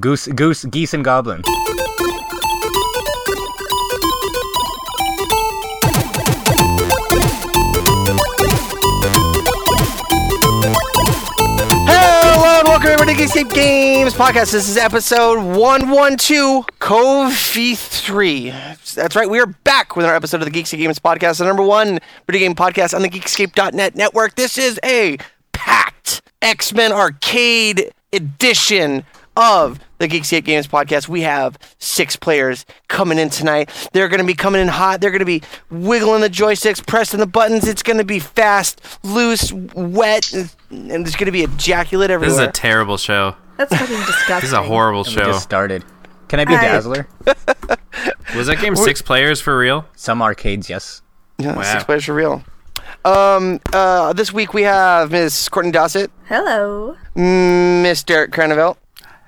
Goose, goose, geese, and goblin. Hello and welcome everybody to Geekscape Games Podcast. This is episode 112, Covey 3. That's right, we are back with our episode of the Geekscape Games Podcast, the number one video game podcast on the Geekscape.net network. This is a packed X Men Arcade edition of the Geekscape Games Podcast. We have six players coming in tonight. They're going to be coming in hot. They're going to be wiggling the joysticks, pressing the buttons. It's going to be fast, loose, wet, and and there's going to be ejaculate everywhere. This is a terrible show. That's fucking disgusting. This is a horrible show. just started. Can I be Hey. Dazzler? Was that game six players for real? Some arcades, yes. Yeah, Wow. six players for real. Um, uh, this week we have Miss Courtney Dossett, Hello. Miss Derek Craneville,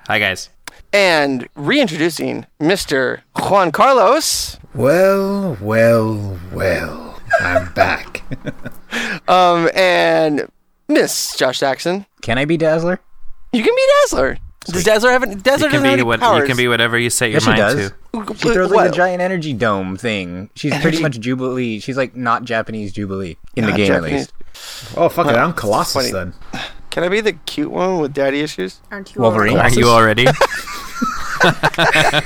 Hi guys. and reintroducing Mr. Juan Carlos. Well, well, well. I'm back. Um, and Miss Josh Jackson. Can I be Dazzler? You can be Dazzler. Does Dazzler have any, Dazzler You can doesn't have be any what powers? you can be whatever you set your Yes, she mind does. to. She throws like What? the giant energy dome thing. She's pretty much Jubilee. She's like not Japanese Jubilee in the game Japanese. at least. Oh, fuck it. I'm Colossus then. Can I be the cute one with daddy issues? Aren't you Wolverine? already- Aren't you already?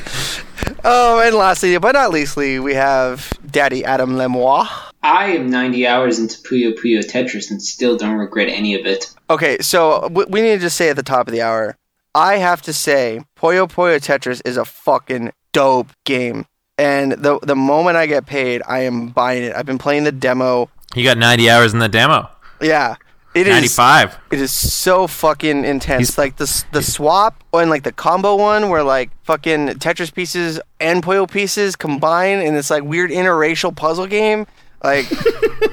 Oh, and lastly, but not leastly, we have Daddy Adam Lemois. I am 90 hours into Puyo Puyo Tetris and still don't regret any of it. Okay, so w- we need to just say at the top of the hour, I have to say, Puyo Puyo Tetris is a fucking dope game. And the the moment I get paid, I am buying it. I've been playing the demo. you got 90 hours in the demo. Yeah, it is. 95. It is so fucking intense. He's- like the the swap and like the combo one, where like fucking Tetris pieces and Puyo pieces combine, and it's like weird interracial puzzle game. Like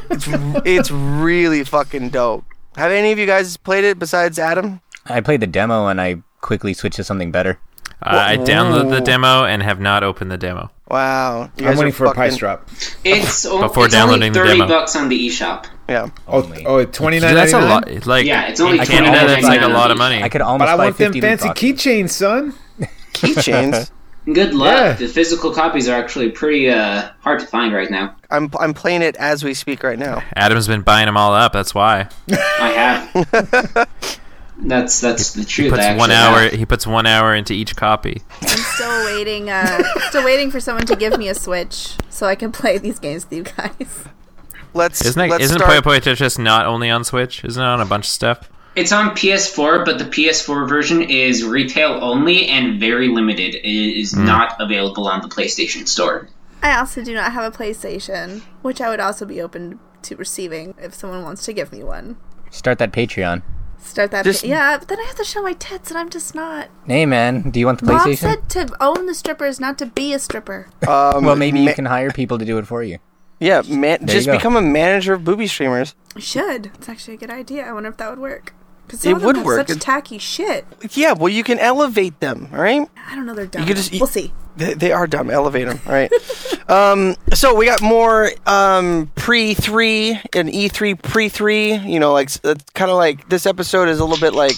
it's it's really fucking dope. Have any of you guys played it besides Adam? I played the demo and I quickly switched to something better. Uh, I downloaded the demo and have not opened the demo. Wow, you I'm guys waiting are for a price drop. It's, o- Before it's downloading the only 30 demo. bucks on the eShop. Yeah, Oh, Only. oh, twenty nine. That's a lot. Like Yeah, it's only in Canada, $29.99 that's like a lot of money. I could almost But I buy want them 50 fancy loot keychains, son. keychains. Good luck. Yeah. The physical copies are actually pretty uh, hard to find right now. I'm I'm playing it as we speak right now. Adam's been buying them all up. That's why I have. that's that's the he truth. puts I one hour. have. He puts one hour into each copy. I'm still waiting. Uh, still waiting for someone to give me a Switch so I can play these games with you guys. Let's Isn't that, let's isn't start. Puyo Puyo Tetris not only on Switch? Isn't it on a bunch of stuff? It's on PS4, but the PS4 version is retail only and very limited. It is Hmm. not available on the PlayStation Store. I also do not have a PlayStation, which I would also be open to receiving if someone wants to give me one. Start that Patreon. Start that. Just- yeah, but then I have to show my tits, and I'm just not. Hey man, do you want the Mom PlayStation? said to own the strippers, not to be a stripper. Um, well, maybe ma- you can hire people to do it for you. Yeah, man, There just go. become a manager of booby streamers. I should. It's actually a good idea. I wonder if that would work. Because It of them would have work. such It- tacky shit. Yeah, well, you can elevate them, all right? I don't know. They're dumb. could just- we'll see. They, they are dumb. Elevate them. All right. um, so we got more um, pre three and E three pre three. You know, like it's kind of like this episode is a little bit like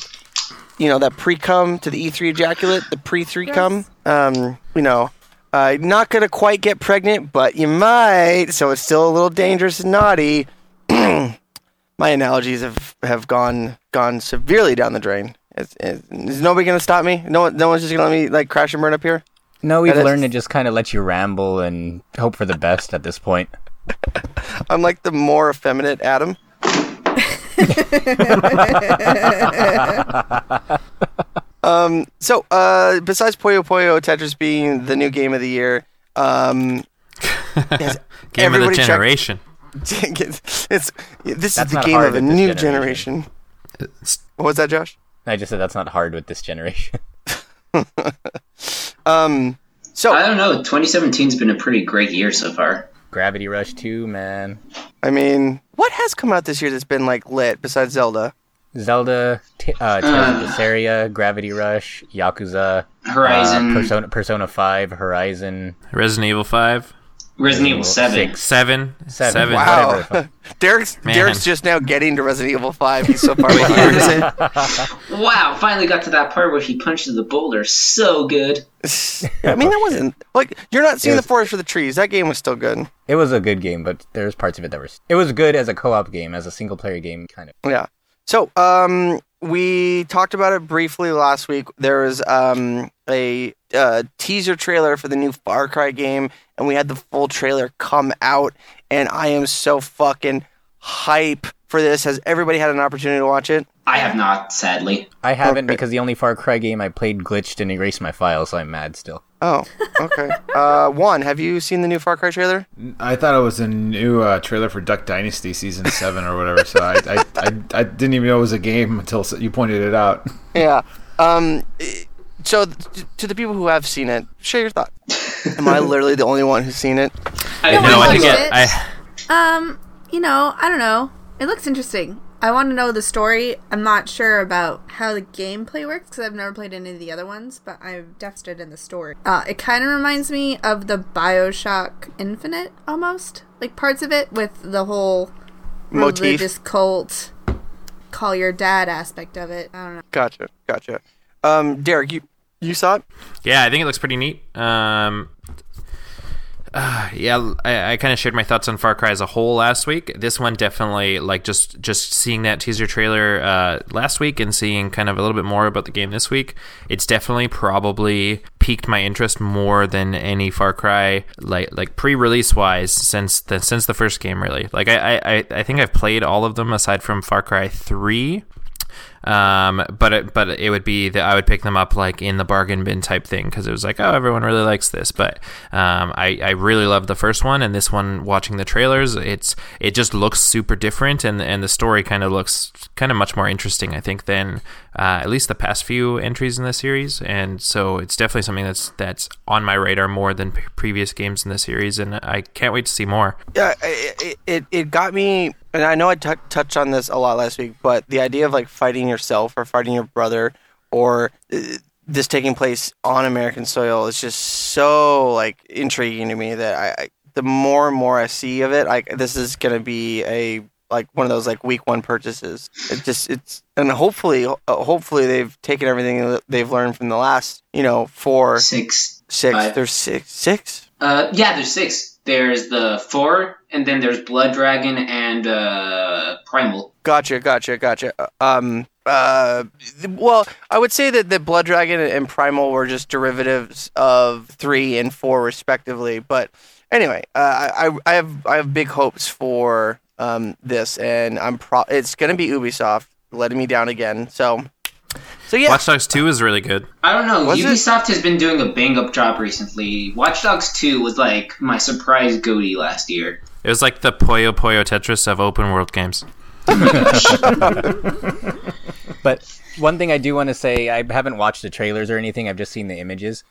you know that pre cum to the E three ejaculate, the pre three cum. Um, you know, uh, not gonna quite get pregnant, but you might. So it's still a little dangerous and naughty. My analogies have, have gone gone severely down the drain. Is, is, is nobody gonna stop me? No one, no one's just gonna let me like crash and burn up here. No, we've learned to just kind of let you ramble and hope for the best at this point. I'm like the more effeminate Adam. um, so, uh, besides Puyo Puyo Tetris being the new game of the year, um, has Game of the everybody checked- generation. it's, this That's is the game of a new generation. generation. What was that, Josh? I just said that's not hard with this generation. Um, so I don't know. 2017's been a pretty great year so far. Gravity Rush 2, man. I mean, what has come out this year that's been like lit besides Zelda? Zelda, t- uh, Tales of Berseria, Gravity Rush, Yakuza, Horizon. uh, Persona, Persona 5, Horizon. Resident Evil Five. Resident Evil Seven. Six. Seven. Seven. Seven. Wow. Derek's Man. Derek's just now getting to Resident Evil Five. He's so far behind. Wow! Finally got to that part where he punches the boulder. So good. I mean, that wasn't like you're not seeing was- the forest for the trees. That game was still good. It was a good game, but there's parts of it that were. It was good as a co-op game, as a single-player game, kind of. Yeah. So, um, we talked about it briefly last week. There was um a uh, teaser trailer for the new Far Cry game, and we had the full trailer come out, and I am so fucking hype for this. Has everybody had an opportunity to watch it? I have not, sadly. I haven't Okay. because the only Far Cry game I played glitched and erased my file, so I'm mad still. Oh, okay. uh, one, have you seen the new Far Cry trailer? I thought it was a new uh, trailer for Duck Dynasty season seven or whatever. So I, I, I, I didn't even know it was a game until you pointed it out. Yeah. Um. So, to the people who have seen it, share your thoughts. Am I literally the only one who's seen it? I No, No, I I think it. it, I, Um, you know, I don't know. It looks interesting. I want to know the story. I'm not sure about how the gameplay works because I've never played any of the other ones, but I've definitely in the story. Uh, it kind of reminds me of the Bioshock Infinite almost, like parts of it with the whole Motif. religious cult, call your dad aspect of it. I don't know. Gotcha. Gotcha. Um, Derek, you you saw it? Yeah, I think it looks pretty neat. Um, uh, yeah, I, I kind of shared my thoughts on Far Cry as a whole last week. This one definitely, like, just just seeing that teaser trailer uh, last week and seeing kind of a little bit more about the game this week, it's definitely probably piqued my interest more than any Far Cry like like pre-release wise since the since the first game. Really, like I I, I think I've played all of them aside from Far Cry three. Um, but it, but it would be that I would pick them up like in the bargain bin type thing because it was like, oh, everyone really likes this. But um, I, I really love the first one, and this one, watching the trailers, it's it just looks super different, and and the story kind of looks kind of much more interesting, I think, than uh, at least the past few entries in the series. And so it's definitely something that's that's on my radar more than p- previous games in the series, and I can't wait to see more. Yeah, it it, it got me, and I know I touched on this a lot last week, but the idea of like fighting yourself or fighting your brother or uh, this taking place on American soil is just so like intriguing to me that I, I the more and more I see of it, like this is gonna be a like one of those like week one purchases. It just it's and hopefully uh, hopefully they've taken everything that they've learned from the last you know four Six. six five. there's six six Uh, yeah, there's six. There's the four, and then there's Blood Dragon and uh, Primal. Gotcha, gotcha, gotcha. Um, uh, well, I would say that the Blood Dragon and Primal were just derivatives of three and four, respectively. But anyway, uh, I, I have I have big hopes for um this, and I'm pro. It's gonna be Ubisoft letting me down again. So, so yeah, Watch Dogs Two is really good. I don't know. Was it? Ubisoft has been doing a bang up job recently. Watch Dogs 2 was like my surprise GOTY last year. It was like the Puyo Puyo Tetris of open world games. But one thing I do want to say, I haven't watched the trailers or anything. I've just seen the images,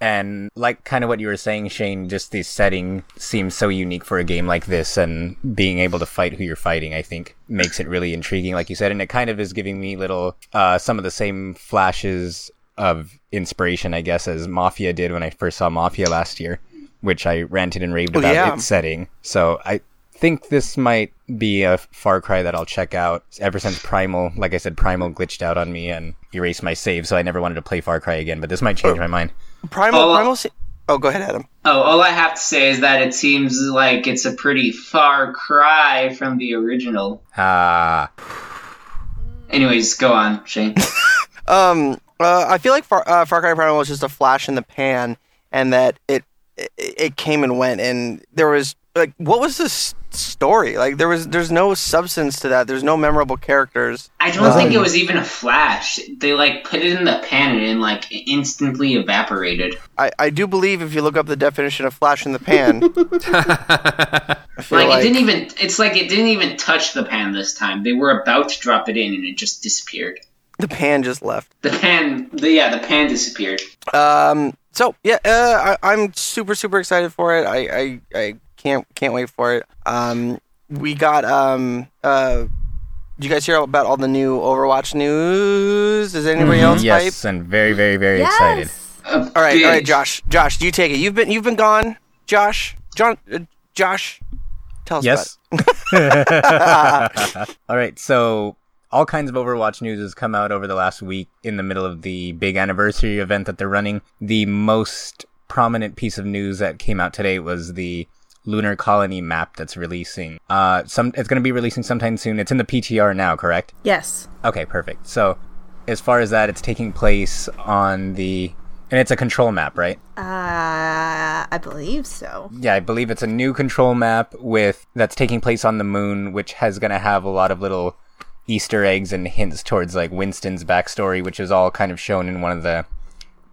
and like kind of what you were saying, Shane. Just the setting seems so unique for a game like this, and being able to fight who you're fighting, I think, makes it really intriguing, like you said. And it kind of is giving me little, uh, some of the same flashes of inspiration, I guess, as Mafia did when I first saw Mafia last year, which I ranted and raved Oh, about yeah. its setting. So I think this might be a Far Cry that I'll check out. Ever since Primal, like I said, Primal glitched out on me and erased my save, so I never wanted to play Far Cry again. But this might change my mind. Primal, Oh, uh, Primal. se- Oh, go ahead, Adam. Oh, all I have to say is that it seems like it's a pretty far cry from the original. Ah, Anyways, go on, Shane. Um, uh, I feel like Far, uh, Far Cry Primal was just a flash in the pan, and that it, it it came and went, and there was like, what was this story? Like, there was there's no substance to that. There's no memorable characters. I don't think it was even a flash. They like put it in the pan and it like instantly evaporated. I, I do believe if you look up the definition of flash in the pan, Like, like, it didn't even. It's like it didn't even touch the pan this time. They were about to drop it in and it just disappeared. the pan just left. The pan. The, yeah, the pan disappeared. Um. So yeah, uh, I, I'm super super excited for it. I, I I can't can't wait for it. Um. We got um. Uh. Did you guys hear about all the new Overwatch news? Is anybody else hype? yes, and very, very, very excited. Uh, All right, big- all right, Josh. Josh, you take it. You've been you've been gone, Josh. John, uh, Josh, tell us Yes. all right. So all kinds of Overwatch news has come out over the last week in the middle of the big anniversary event that they're running. The most prominent piece of news that came out today was the lunar colony map that's releasing. Uh, some it's going to be releasing sometime soon. It's in the PTR now, correct? Yes. Okay, perfect. So, as far as that, it's taking place on the, and it's a control map, right? Uh, I believe so. Yeah, I believe it's a new control map with that's taking place on the moon, which has going to have a lot of little Easter eggs and hints towards like Winston's backstory, which is all kind of shown in one of the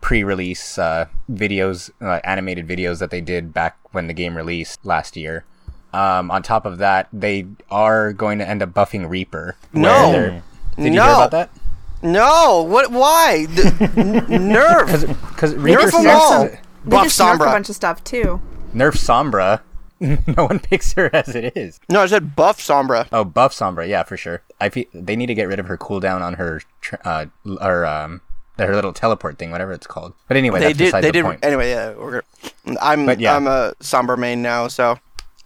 pre-release uh, videos, uh, animated videos that they did back when the game released last year. Um, on top of that, they are going to end up buffing Reaper. where No. they're- Did you No. hear about that? No, what? Why? The, n- nerve. Because Reaper Nerf 'em sucks- all. They Buff just nerfed a bunch of stuff too. Nerf Sombra. no one picks her as it is. No, I said buff Sombra. Oh, buff Sombra, yeah, for sure. I feel they need to get rid of her cooldown on her, tr- uh, or um, her little teleport thing, whatever it's called. But anyway, They that's did. beside They the did. point. Anyway, yeah. We're, I'm. Yeah. I'm a Sombra main now, so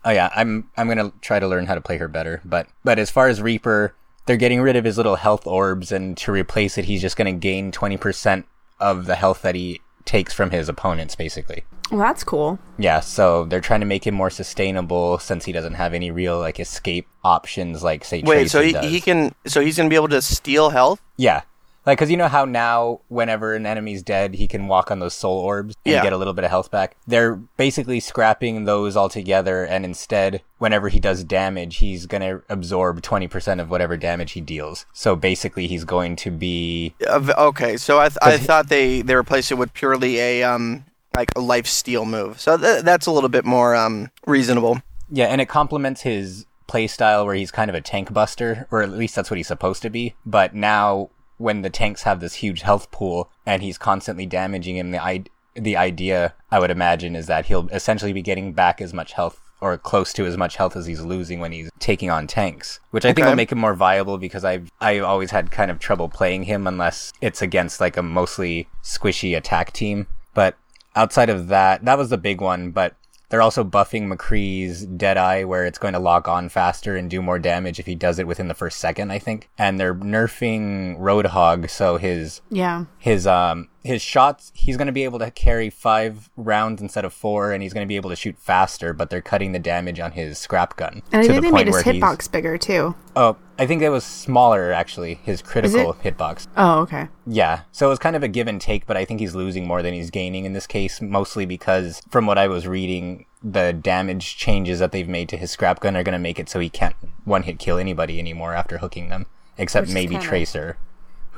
Oh yeah, I'm I'm gonna try to learn how to play her better. But but as far as Reaper, they're getting rid of his little health orbs, and to replace it, he's just gonna gain twenty percent of the health that he takes from his opponents, basically. Well, that's cool. Yeah, so they're trying to make him more sustainable since he doesn't have any real like escape options, like say wait. Tracer So he, does. he can. So he's gonna be able to steal health. Yeah. Like, cause you know how now, whenever an enemy's dead, he can walk on those soul orbs and Yeah. get a little bit of health back. They're basically scrapping those altogether, and instead, whenever he does damage, he's gonna absorb 20% of whatever damage he deals. So basically, he's going to be, Uh, okay, so I, th- I thought they they replaced it with purely a um like a life steal move. So th- that's a little bit more um reasonable. yeah, and it complements his playstyle where he's kind of a tank buster, or at least that's what he's supposed to be. But now, when the tanks have this huge health pool and he's constantly damaging him, the I- the idea I would imagine is that he'll essentially be getting back as much health or close to as much health as he's losing when he's taking on tanks, which I think Okay. will make him more viable because I've I always had kind of trouble playing him unless it's against like a mostly squishy attack team. But outside of that, that was the big one. But they're also buffing McCree's Deadeye, where it's going to lock on faster and do more damage if he does it within the first second, I think. And they're nerfing Roadhog, so his Yeah. his um his shots he's going to be able to carry five rounds instead of four, and he's going to be able to shoot faster. But they're cutting the damage on his scrap gun And I to think the they point made his where he's hitbox bigger too. oh I think it was smaller actually his critical hitbox. Oh, okay. Yeah, so it was kind of a give and take, but I think he's losing more than he's gaining in this case, mostly because from what I was reading, the damage changes that they've made to his scrap gun are going to make it so he can't one hit kill anybody anymore after hooking them, except maybe kinda- Tracer,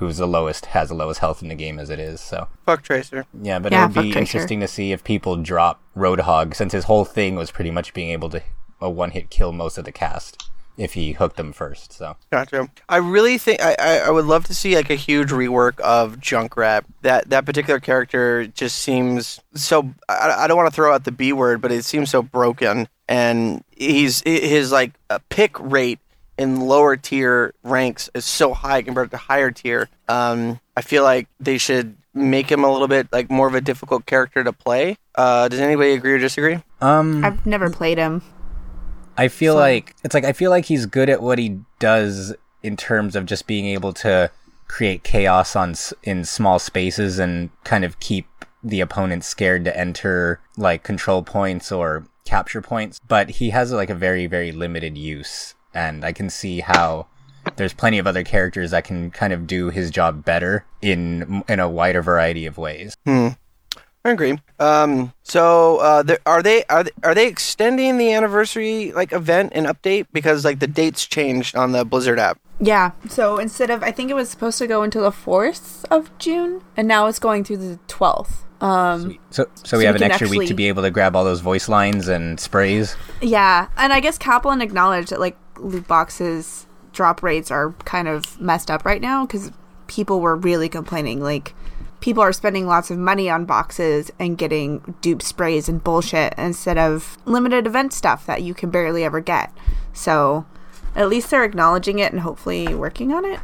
who's the lowest, has the lowest health in the game as it is. So Fuck Tracer. yeah, but Yeah, it would be Tracer. interesting to see if people drop Roadhog, since his whole thing was pretty much being able to a one hit kill most of the cast if he hooked them first. So Gotcha. I really think I, I, I would love to see like a huge rework of Junkrat. That that particular character just seems so. I, I don't want to throw out the B word, but it seems so broken. And he's his like uh, pick rate in lower tier ranks is so high compared to higher tier. Um, I feel like they should make him a little bit like more of a difficult character to play. Uh, does anybody agree or disagree? um, I've never played him. I feel like it's like I feel like he's good at what he does in terms of just being able to create chaos on in small spaces and kind of keep the opponent scared to enter like control points or capture points. But he has like a very very limited use, and I can see how there's plenty of other characters that can kind of do his job better in in a wider variety of ways. I agree. Um, so uh, there, are they are they, are they extending the anniversary like event and update because like the dates changed on the Blizzard app? Yeah. So instead of, I think it was supposed to go until the 4th of June, and now it's going through the 12th. Um, So so, So we we have an can extra week to be able to grab all those voice lines and sprays. yeah. And I guess Kaplan acknowledged that, like, loot boxes drop rates are kind of messed up right now because people were really complaining. Like, people are spending lots of money on boxes and getting dupe sprays and bullshit instead of limited event stuff that you can barely ever get. So at least they're acknowledging it and hopefully working on it.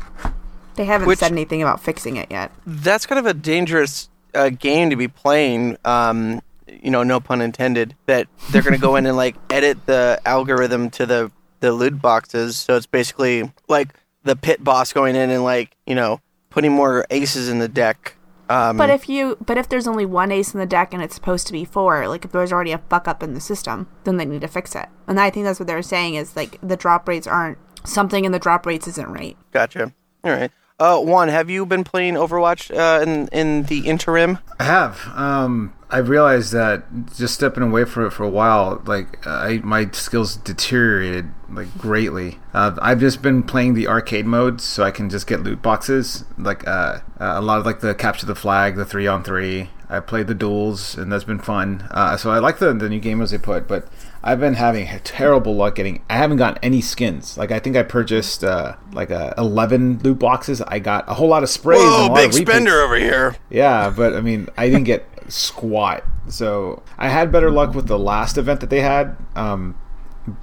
They haven't Which- said anything about fixing it yet. That's kind of a dangerous uh, game to be playing. Um, you know, no pun intended, that they're gonna go in and like edit the algorithm to the the loot boxes. So it's basically like the pit boss going in and like you know putting more aces in the deck. Um, But if you, but if there's only one ace in the deck and it's supposed to be four, like if there's already a fuck up in the system, then they need to fix it. And I think that's what they're saying is like the drop rates aren't something in the drop rates isn't right. gotcha. All right. Uh, Juan, have you been playing Overwatch uh, in in the interim? I have. Um, I realized that just stepping away from it for a while, like I my skills deteriorated like greatly. Uh, I've just been playing the arcade mode, so I can just get loot boxes, like uh, uh, a lot of like the capture the flag, the three on three. I played the duels, and that's been fun. Uh, so I like the the new game as they put, but I've been having terrible luck getting. I haven't gotten any skins. Like I think I purchased uh, like uh, eleven loot boxes. I got a whole lot of sprays. and a Whoa, lot big of spender over here. Yeah, but I mean, I didn't get squat. So I had better luck with the last event that they had. Um,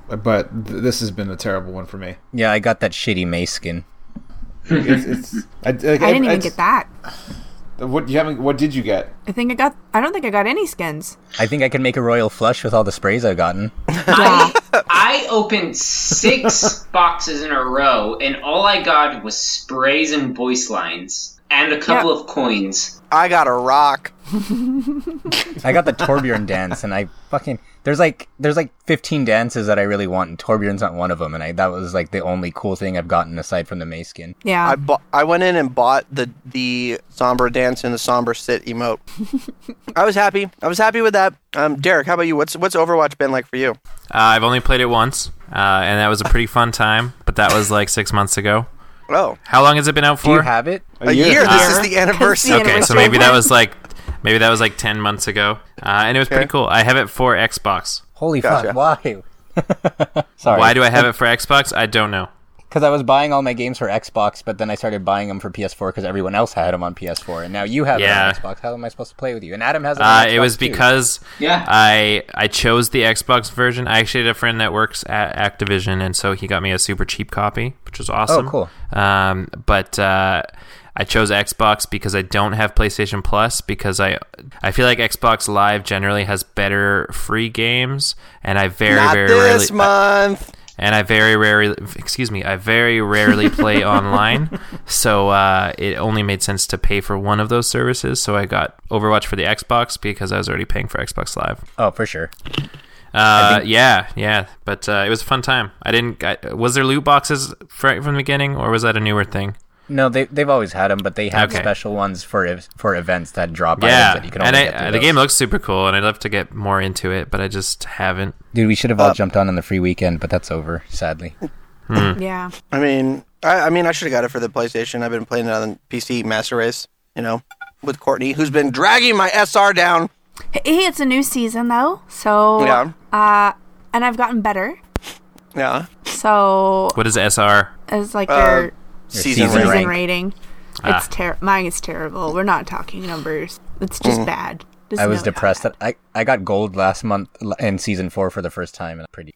but th- this has been a terrible one for me. Yeah, I got that shitty Mei skin. It's, it's I, like, I didn't even it's- get that. What you haven't? What did you get? I think I got. I don't think I got any skins. I think I can make a royal flush with all the sprays I've gotten. Yeah. I opened six boxes in a row, and all I got was sprays and voice lines, and a couple Yeah. of coins. I got a rock. I got the Torbjorn dance, and I fucking there's like there's like 15 dances that I really want, and Torbjorn's not one of them. And I that was like the only cool thing I've gotten aside from the Mei skin. Yeah. I bought. I went in and bought the the Sombra dance and the Sombra sit emote. I was happy. I was happy with that. Um, Derek, how about you? What's what's Overwatch been like for you? Uh, I've only played it once, uh, and that was a pretty fun time. But that was like six months ago. Oh, How long has it been out Do you have it? a year. This is the anniversary. the okay, so maybe that was like maybe that was like ten months ago, uh, and it was pretty cool. I have it for Xbox. Holy Gotcha. fuck! Why? Sorry. Why do I have it for Xbox? I don't know. Because I was buying all my games for Xbox, but then I started buying them for PS4 because everyone else had them on PS4, and now you have Yeah. it on Xbox. How am I supposed to play with you? And Adam has it. Uh, on it Xbox was too. because Yeah. I I chose the Xbox version. I actually had a friend that works at Activision, and so he got me a super cheap copy, which was awesome. Oh, cool. Um, but uh, I chose Xbox because I don't have PlayStation Plus because I I feel like Xbox Live generally has better free games, and I very Not very this rarely month. And I very rarely, excuse me, I very rarely play online. So uh, it only made sense to pay for one of those services. So I got Overwatch for the Xbox because I was already paying for Xbox Live. Oh, for sure. Uh, yeah, yeah, but uh, it was a fun time. I didn't. I, was there loot boxes right from the beginning, or was that a newer thing? No, they they've always had them, but they have Okay. special ones for for events that drop Yeah, that you can only and I, through the those. game looks super cool, and I'd love to get more into it, but I just haven't. Dude, we should have all jumped on in the free weekend, but that's over, sadly. yeah. I mean, I, I mean, I should have got it for the PlayStation. I've been playing it on the PC Master Race. You know, with Courtney, who's been dragging my SR down. Hey, it's a new season though, so Yeah. Uh, and I've gotten better. Yeah. So What is SR? it's like Uh, your Season, season rank. rating. Ah. It's ter- mine is terrible. We're not talking numbers. It's just Mm. bad. Just I was depressed that I, I got gold last month in season four for the first time, and I'm pretty.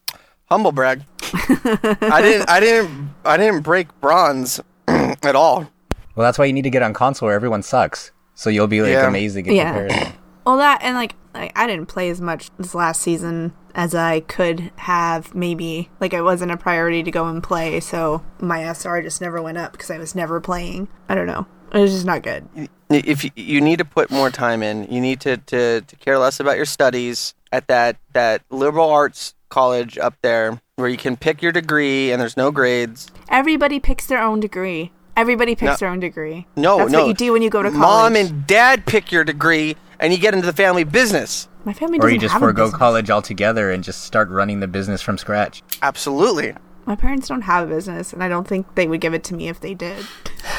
Humble brag. I didn't. I didn't. I didn't break bronze at all. Well, that's why you need to get on console where everyone sucks, so you'll be like Yeah. amazing in Yeah. comparison. Well, that and like, like I didn't play as much this last season as I could have. Maybe like it wasn't a priority to go and play, so my SR just never went up because I was never playing. I don't know. It was just not good. If you, you need to put more time in, you need to, to, to care less about your studies at that that liberal arts college up there where you can pick your degree and there's no grades. Everybody picks their own degree. Everybody picks No. their own degree. No, that's no. what you do when you go to college. Mom and dad pick your degree, and you get into the family business. my family Or doesn't you just have a forego business. college altogether and just start running the business from scratch. Absolutely. My parents don't have a business, and I don't think they would give it to me if they did.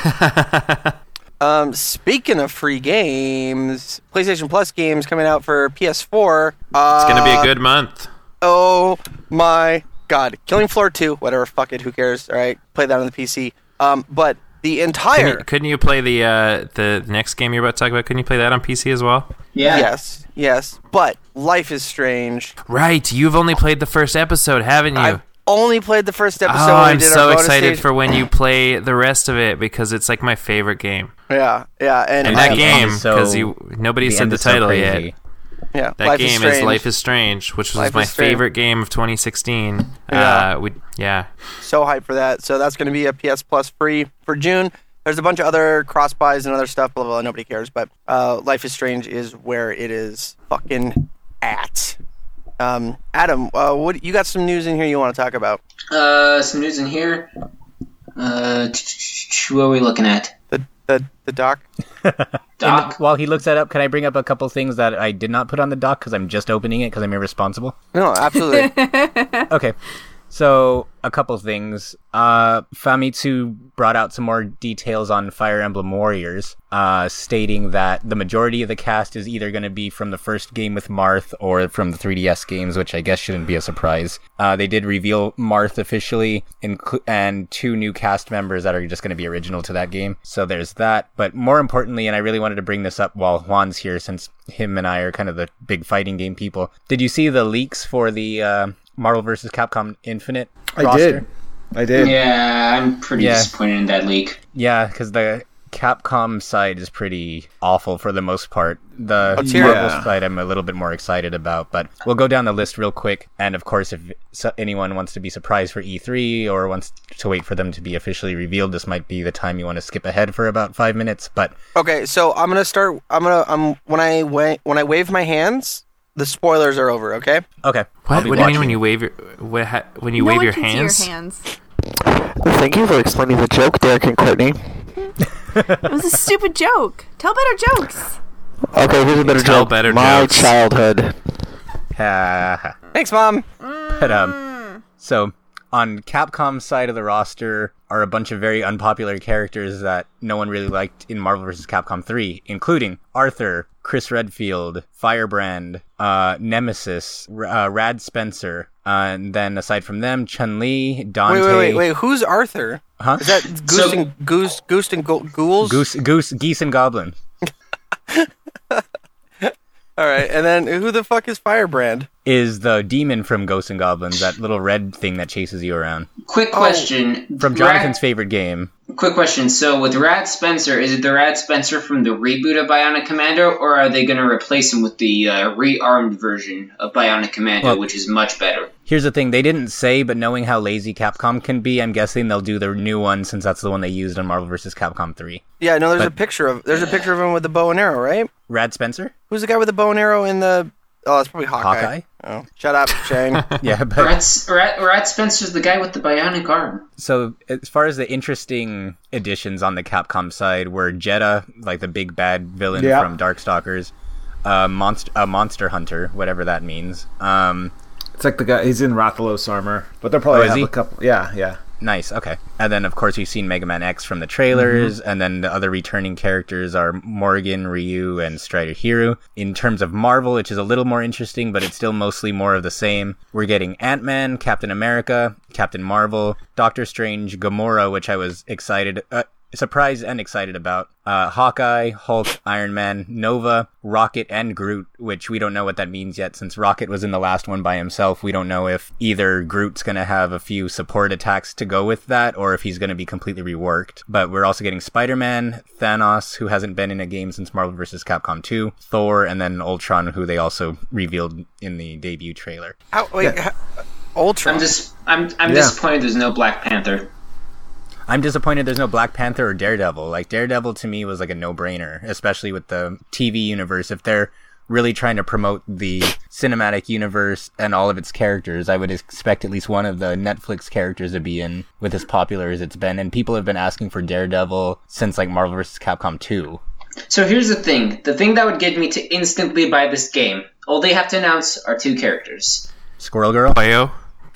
Um, speaking of free games, PlayStation Plus games coming out for PS4. Uh, It's gonna be a good month. Oh my god. Killing Floor 2, whatever, fuck it, who cares? Alright, play that on the PC. Um, but the Couldn't entire you, couldn't you play the uh, the next game you're about to talk about? Couldn't you play that on PC as well? Yeah. Yes, yes. But Life is Strange. Right, you've only played the first episode, haven't you? I've only played the first episode oh, I'm did so excited stage. for when you play the rest of it because it's like my favorite game. Yeah, yeah, and, And that game, end is so- because you nobody said the is so title yet. Yeah, That Life game is, Strange. Life is Strange, which was Life my favorite game of 2016. Yeah. Uh, we, yeah. so hyped for that. So that's going to be a PS Plus free for June. There's a bunch of other cross buys and other stuff. Blah blah. blah nobody cares. But uh, Life is Strange is where it is fucking at. Um, Adam, uh, what you got some news in here you want to talk about? Uh, some news in here. Uh, what are we looking at? The the the doc. Doc. While he looks that up, can I bring up a couple things that I did not put on the doc because I'm just opening it because I'm irresponsible? No, absolutely. Okay. So, a couple things. Uh, Famitsu brought out some more details on Fire Emblem Warriors, uh, stating that the majority of the cast is either going to be from the first game with Marth or from the 3DS games, which I guess shouldn't be a surprise. Uh, they did reveal Marth officially, and two new cast members that are just going to be original to that game. So there's that. But more importantly, and I really wanted to bring this up while Juan's here, since him and I are kind of the big fighting game people. Did you see the leaks for the uh, Marvel vs. Capcom Infinite I roster? did. I did. Yeah, I'm pretty Yeah. disappointed in that leak. Yeah, because the Capcom side is pretty awful for the most part. The Let's Marvel. Yeah. side I'm a little bit more excited about, but we'll go down the list real quick. And of course, if anyone wants to be surprised for E3 or wants to wait for them to be officially revealed, this might be the time you want to skip ahead for about five minutes. But okay, so I'm gonna start. I'm gonna. I'm when I wa- when I wave my hands, the spoilers are over. Okay. okay, I'll What, what do you mean when you wave your what, ha, when you no wave one your can hands? see your hands. Thank you for explaining the joke, Derek and Courtney. It was a stupid joke. Tell better jokes. Okay, here's a better Tell joke. better My jokes. childhood. Ha, ha. Thanks, mom. But um, so on Capcom's side of the roster are a bunch of very unpopular characters that no one really liked in Marvel vs. Capcom 3, including Arthur, Chris Redfield, Firebrand, uh, Nemesis, R- uh, Rad Spencer, uh, and then aside from them, Chun Li, Dante, Wait, wait, wait, wait. Who's Arthur? Huh? Is that Goose So- and Goose, Goose and Go- Ghouls? Goose, Goose, Geese, and Goblin. All right, and then who the fuck is Firebrand? Is the demon from Ghosts and Goblins, that little red thing that chases you around. Quick question. From Rad- Jonathan's favorite game. Quick question. So with Rad Spencer, is it the Rad Spencer from the reboot of Bionic Commando, or are they going to replace him with the uh, rearmed version of Bionic Commando, Well- which is much better? Here's the thing, they didn't say, but knowing how lazy Capcom can be, I'm guessing they'll do their new one since that's the one they used on Marvel vs. Capcom 3. Yeah, no, there's a picture of there's a picture of him with the bow and arrow, right? Rad Spencer? Who's the guy with the bow and arrow in the? Oh, that's probably Hawkeye. Hawkeye? Oh, shut up, Shane. Yeah, but Rad, Rad, Rad Spencer's the guy with the bionic arm. so as far as the interesting additions on the Capcom side were Jedah, like the big bad villain Yeah. from Darkstalkers, uh, monster, a monster hunter, whatever that means. Um, It's like the guy. He's in Rathalos armor, but they'll probably Oh, have he? a couple. Yeah, yeah. Nice. Okay. And then, of course, you've seen Mega Man X from the trailers, and then the other returning characters are Morrigan, Ryu, and Strider Hiryu. In terms of Marvel, which is a little more interesting, but it's still mostly more of the same. We're getting Ant Man, Captain America, Captain Marvel, Doctor Strange, Gamora, which I was excited. Uh, surprised and excited about. Uh, Hawkeye, Hulk, Iron Man, Nova, Rocket, and Groot, which we don't know what that means yet since Rocket was in the last one by himself. We don't know if either Groot's going to have a few support attacks to go with that or if he's going to be completely reworked. But we're also getting Spider Man, Thanos, who hasn't been in a game since Marvel vs. Capcom 2, Thor, and then Ultron, who they also revealed in the debut trailer. How, wait, how, Ultron. I'm just, I'm, I'm Yeah. disappointed. There's no Black Panther. I'm disappointed there's no Black Panther or Daredevil. Like Daredevil to me was like a no-brainer, especially with the TV universe. If they're really trying to promote the cinematic universe and all of its characters, I would expect at least one of the Netflix characters to be in with as popular as it's been. And people have been asking for Daredevil since like Marvel vs. Capcom 2. So here's the thing. The thing that would get me to instantly buy this game, all they have to announce are two characters. Squirrel Girl?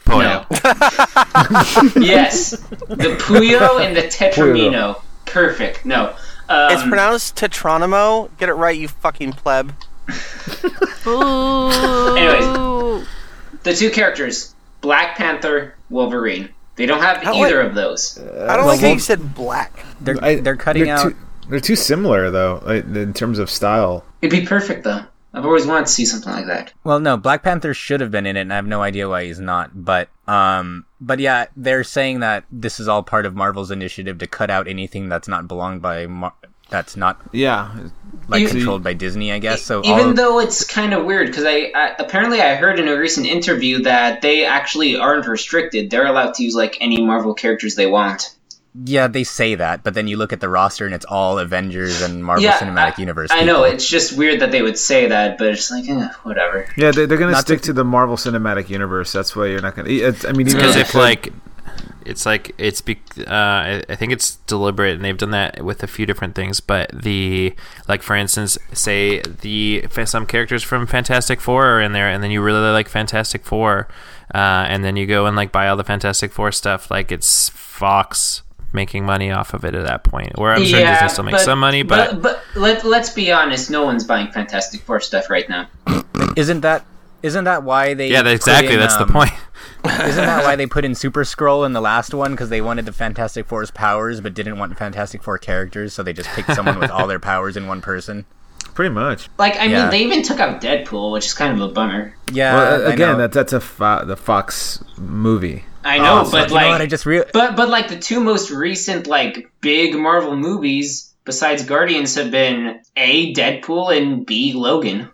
Poyo? Poyo. yes, the Puyo and the Tetramino. Perfect. No. Um, it's pronounced Tetronimo. Get it right, you fucking pleb. Anyways. the two characters, Black Panther, Wolverine. They don't have How- either of those. I don't like how you said black. They're, I- they're cutting they're out. Too, they're too similar though, like, in terms of style. It'd be perfect though. I've always wanted to see something like that. Well, no, Black Panther should have been in it, and I have no idea why he's not. But, um, but yeah, they're saying that this is all part of Marvel's initiative to cut out anything that's not belonged by Mar- that's not Yeah, like You- controlled by Disney, I guess. So Even all, though it's kind of weird, because I, I apparently I heard in a recent interview that they actually aren't restricted. They're allowed to use like any Marvel characters they want. Yeah, they say that, but then you look at the roster and it's all Avengers and Marvel yeah, Cinematic I, Universe. I know it's just weird that they would say that, but it's like eh, whatever. yeah, they, they're gonna Not stick to- to the Marvel Cinematic Universe. That's why you're not gonna. It's, I mean, even because if like it's like it's be, uh, I, I think it's deliberate and they've done that with a few different things but the like for instance say the some characters from fantastic four are in there and then you really like fantastic four uh, and then you go and like buy all the fantastic four stuff like it's fox making money off of it at that point or i'm sure disney still makes some money but, but let, let's be honest, no one's buying Fantastic Four stuff right now. Isn't that isn't that why they? yeah put exactly in, that's the um, point Isn't that why they put in Super Skrull in the last one? Because they wanted the Fantastic Four's powers, but didn't want Fantastic Four characters, so they just picked someone with all their powers in one person. pretty much. Like, I Yeah. mean, they even took out Deadpool, which is kind of a bummer. Yeah, Well, again, know. that that's a fo- the Fox movie. I know, Oh, so but you know like, what? I just real. but but like the two most recent like big Marvel movies besides Guardians have been a Deadpool and b Logan.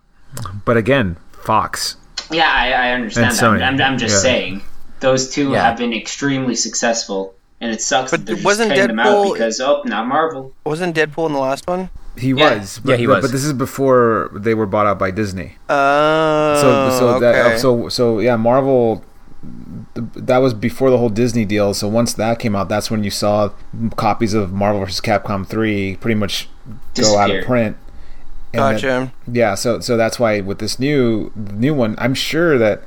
But again, Fox. Yeah, I, I understand And that. Sony, I'm, I'm just yeah. saying those two Yeah. have been extremely successful, and it sucks But that they're just wasn't cutting them out Deadpool- because oh, not Marvel. Wasn't Deadpool in the last one? He Yeah. was. But, Yeah, he but- was. But this is before they were bought out by Disney. Oh, So so okay. that so so yeah, Marvel. Th- That was before the whole Disney deal. So once that came out, that's when you saw copies of Marvel vs. Capcom three pretty much go out of print. And then- gotcha. Yeah, so so that's why with this new new one, I'm sure that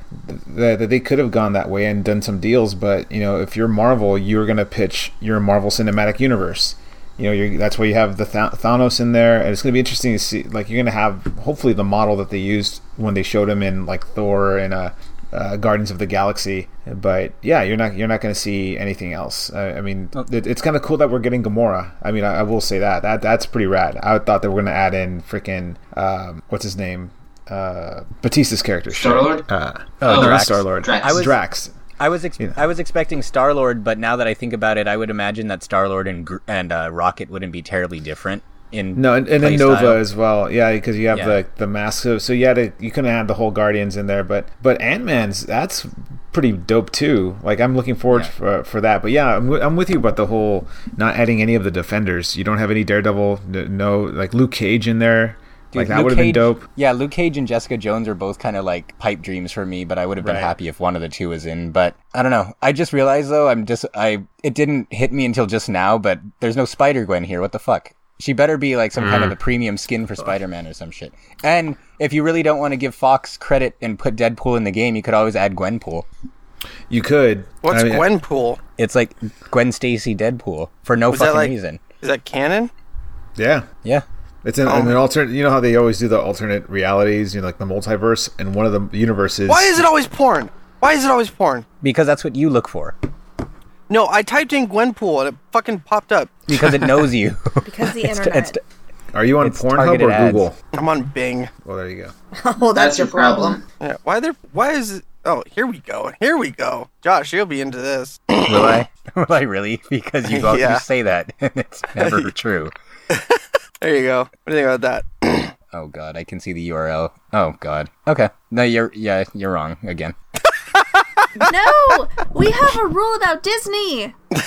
that, that they could have gone that way and done some deals. But you know, if you're Marvel, you're gonna pitch your Marvel Cinematic Universe. You know, you're, that's why you have the Th- Thanos in there, and it's gonna be interesting to see. Like, you're gonna have hopefully the model that they used when they showed him in like Thor and uh, uh, Guardians of the Galaxy. But yeah, you're not you're not gonna see anything else. I, I mean, it, it's kind of cool that we're getting Gamora. I mean, I, I will say that that that's pretty rad. I thought they were gonna add in freaking um, what's his name, uh, Batista's character, Star-Lord? Uh, Oh, no. Star Lord. Drax. I was- Drax. I was ex- Yeah. I was expecting Star Lord, but now that I think about it, I would imagine that Star Lord and and uh, Rocket wouldn't be terribly different in No, and, and then Nova style. as well. Yeah, because you have Yeah. the the mask. So, so you had to you couldn't add the whole Guardians in there, but but Ant Man's that's pretty dope too. Like I'm looking forward Yeah. for for that. But yeah, I'm, I'm with you about the whole not adding any of the defenders. You don't have any Daredevil. No, like Luke Cage in there. like that Luke would have been dope. Yeah, Luke Cage and Jessica Jones are both kind of like pipe dreams for me, but I would have been Right. happy if one of the two was in. But I don't know. I just realized though, I'm just I it didn't hit me until just now, but there's no Spider Gwen here. What the fuck? She better be like some kind of mm. a premium skin for Spider Man or some shit. And if you really don't want to give Fox credit and put Deadpool in the game, you could always add Gwenpool. You could. What's I mean, Gwenpool? It's like Gwen Stacy Deadpool for no Was fucking like- reason. Is that canon? Yeah. Yeah. It's an, an oh. alternate. You know how they always do the alternate realities, you know, like the multiverse, and one of the universes. Why is it always porn? Why is it always porn? Because that's what you look for. No, I typed in Gwenpool and it fucking popped up. Because it knows you. Because the It's- internet. it's- Are you on It's Pornhub or ads. Google? I'm on Bing. Well, there you go. oh, that's, That's your your problem. Yeah, why there? Why is it? Oh, here we go. Here we go. Josh, you'll be into this. Will I? Will I really? Because you always Yeah. say that, and it's never true. There you go. What do you think about that? Oh god, I can see the URL. Oh god. Okay. No, you're yeah, you're wrong again. No, we have a rule about Disney.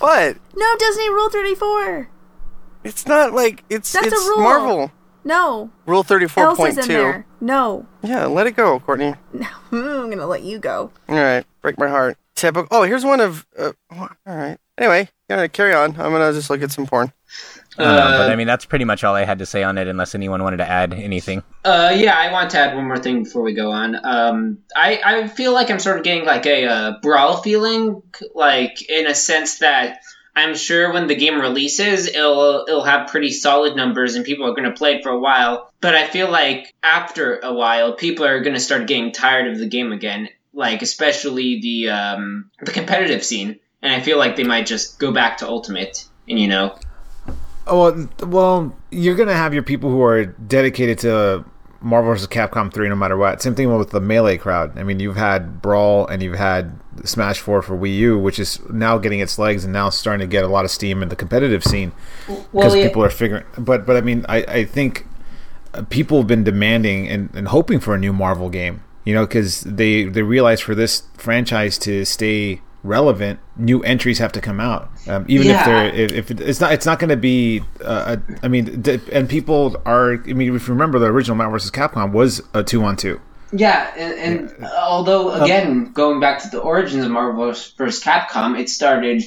What? No Disney Rule 34. It's not like it's That's a rule. Marvel. No. Rule thirty four point in two. No. Yeah, let it go, Courtney. No, I'm gonna let you go. All right, break my heart. Typical. Oh, here's one of. Uh, all right. Anyway, gonna carry on. I'm gonna just look at some porn. Uh, but I mean, that's pretty much all I had to say on it, unless anyone wanted to add anything. Uh, yeah, I want to add one more thing before we go on. Um, I, I feel like I'm sort of getting like a uh, brawl feeling, like in a sense that I'm sure when the game releases, it'll it'll have pretty solid numbers and people are going to play it for a while. But I feel like after a while, people are going to start getting tired of the game again, like especially the um, the competitive scene. And I feel like they might just go back to Ultimate, and you know, Oh well, well, you're gonna have your people who are dedicated to Marvel vs. Capcom 3 no matter what. Same thing with the melee crowd. I mean, you've had Brawl and you've had Smash 4 for Wii U, which is now getting its legs and now starting to get a lot of steam in the competitive scene because Well, yeah. people are figuring. But but I mean, I I think people have been demanding and, and hoping for a new Marvel game. You know, because they they realize for this franchise to stay relevant, new entries have to come out. Um, even if they're if, if it's not it's not going to be. Uh, a, I mean, d- and people are. I mean, if you remember, the original Marvel vs. Capcom was a two on two. Yeah, and, and although again, going back to the origins of Marvel vs. Capcom, it started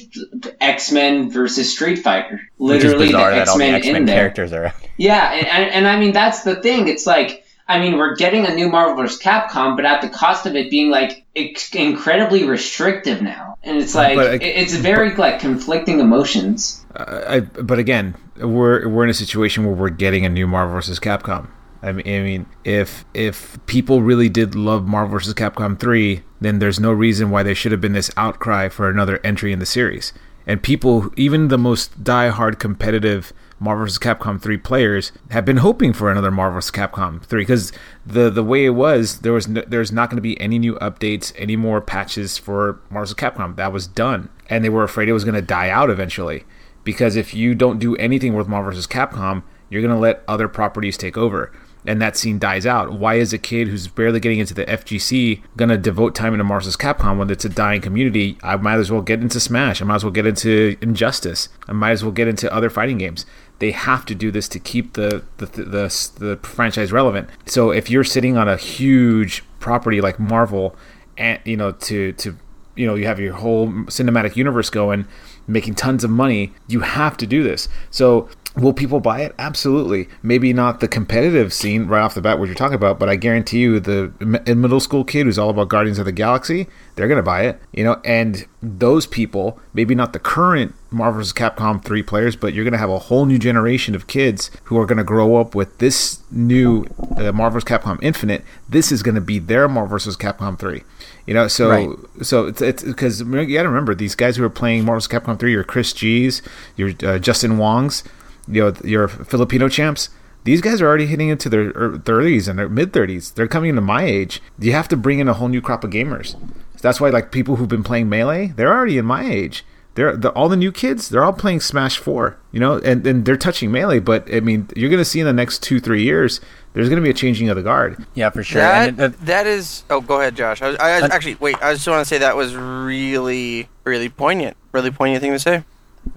X Men versus Street Fighter. Which is Literally, the bizarre that all X the Men X in Men there. characters are. Yeah, and, and, and I mean that's the thing. It's like I mean we're getting a new Marvel vs. Capcom, but at the cost of it being like ex- incredibly restrictive now, and it's uh, like But I- it's very like conflicting emotions. Uh, I, but again, we're we're in a situation where we're getting a new Marvel vs. Capcom. I mean, I mean, if if people really did love Marvel vs. Capcom three, then there's no reason why there should have been this outcry for another entry in the series. And people, even the most die-hard competitive Marvel vs. Capcom three players, have been hoping for another Marvel vs. Capcom three because the the way it was, there was no, there's not going to be any new updates, any more patches for Marvel vs. Capcom. That was done, and they were afraid it was going to die out eventually because if you don't do anything with Marvel vs. Capcom, you're going to let other properties take over. And that scene dies out. Why is a kid who's barely getting into the FGC going to devote time into Marvel vs. Capcom when it's a dying community? I might as well get into Smash. I might as well get into Injustice. I might as well get into other fighting games. They have to do this to keep the the, the, the, the franchise relevant. So if you're sitting on a huge property like Marvel, and you know to to you know you have your whole cinematic universe going making tons of money you have to do this so will people buy it absolutely maybe not the competitive scene right off the bat what you're talking about but i guarantee you the middle school kid who's all about guardians of the galaxy they're going to buy it you know and those people maybe not the current Marvel vs. Capcom 3 players, but you're going to have a whole new generation of kids who are going to grow up with this new uh, Marvel vs. Capcom Infinite. This is going to be their Marvel vs. Capcom 3. You know, so Right. so it's it's because you got to remember these guys who are playing Marvel vs. Capcom 3, are Chris G's, your uh, Justin Wong's, you know, your Filipino champs. These guys are already hitting into their er- 30s and their mid 30s. They're coming into my age. You have to bring in a whole new crop of gamers. That's why, like people who've been playing Melee, they're already in my age. They're the, all the new kids. They're all playing Smash Four, you know, and, and they're touching Melee. But I mean, you're going to see in the next two three years, there's going to be a changing of the guard. Yeah, for sure. That, And it- uh, that is. Oh, go ahead, Josh. I, was, I, Uh, actually wait. I just want to say that was really, really poignant. Really poignant thing to say.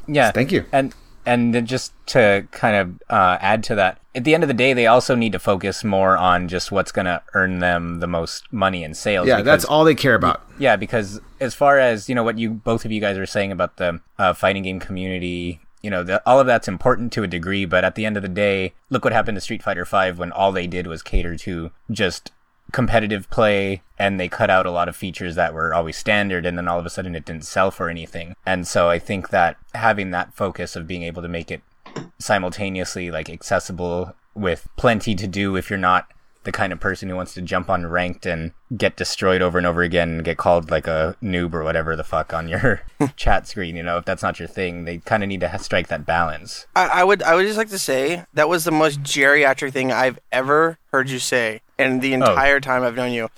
yeah, Thank you. And and then just to kind of uh, add to that, at the end of the day, they also need to focus more on just what's going to earn them the most money in sales. Yeah, that's all they care about. Yeah, because as far as you know, what you both of you guys are saying about the uh, fighting game community, you know, the, all of that's important to a degree. But at the end of the day, look what happened to Street Fighter Five when all they did was cater to just competitive play, and they cut out a lot of features that were always standard, and then all of a sudden it didn't sell for anything. And so I think that having that focus of being able to make it simultaneously like accessible with plenty to do if you're not the kind of person who wants to jump on ranked and get destroyed over and over again and get called like a noob or whatever the fuck on your chat screen you know if that's not your thing they kind of need to strike that balance I, I would. I would just like to say that was the most geriatric thing I've ever heard you say in the entire time I've known you.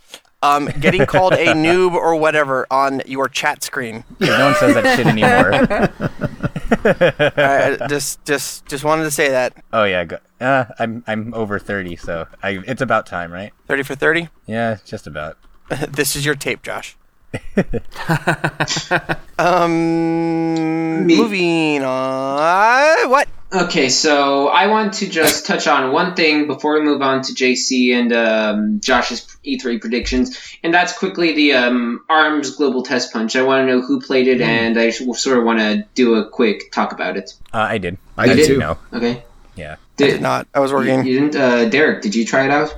Um, getting called a noob or whatever on your chat screen. 'Cause no one says that shit anymore I, I just, just, just wanted to say that. oh yeah go- uh, i'm i'm over 30 so I, it's about time right Thirty for thirty. yeah just about this is your tape, Josh. um, Me. moving on. What? Okay, so I want to just touch on one thing before we move on to JC and um, Josh's E3 predictions, and that's quickly the um, ARMS Global Test Punch. I want to know who played it, and I s- sort of want to do a quick talk about it. uh, i did I did did too. know Okay. yeah Did not. I was You, working. you didn't, uh, Derek? Did you try it out?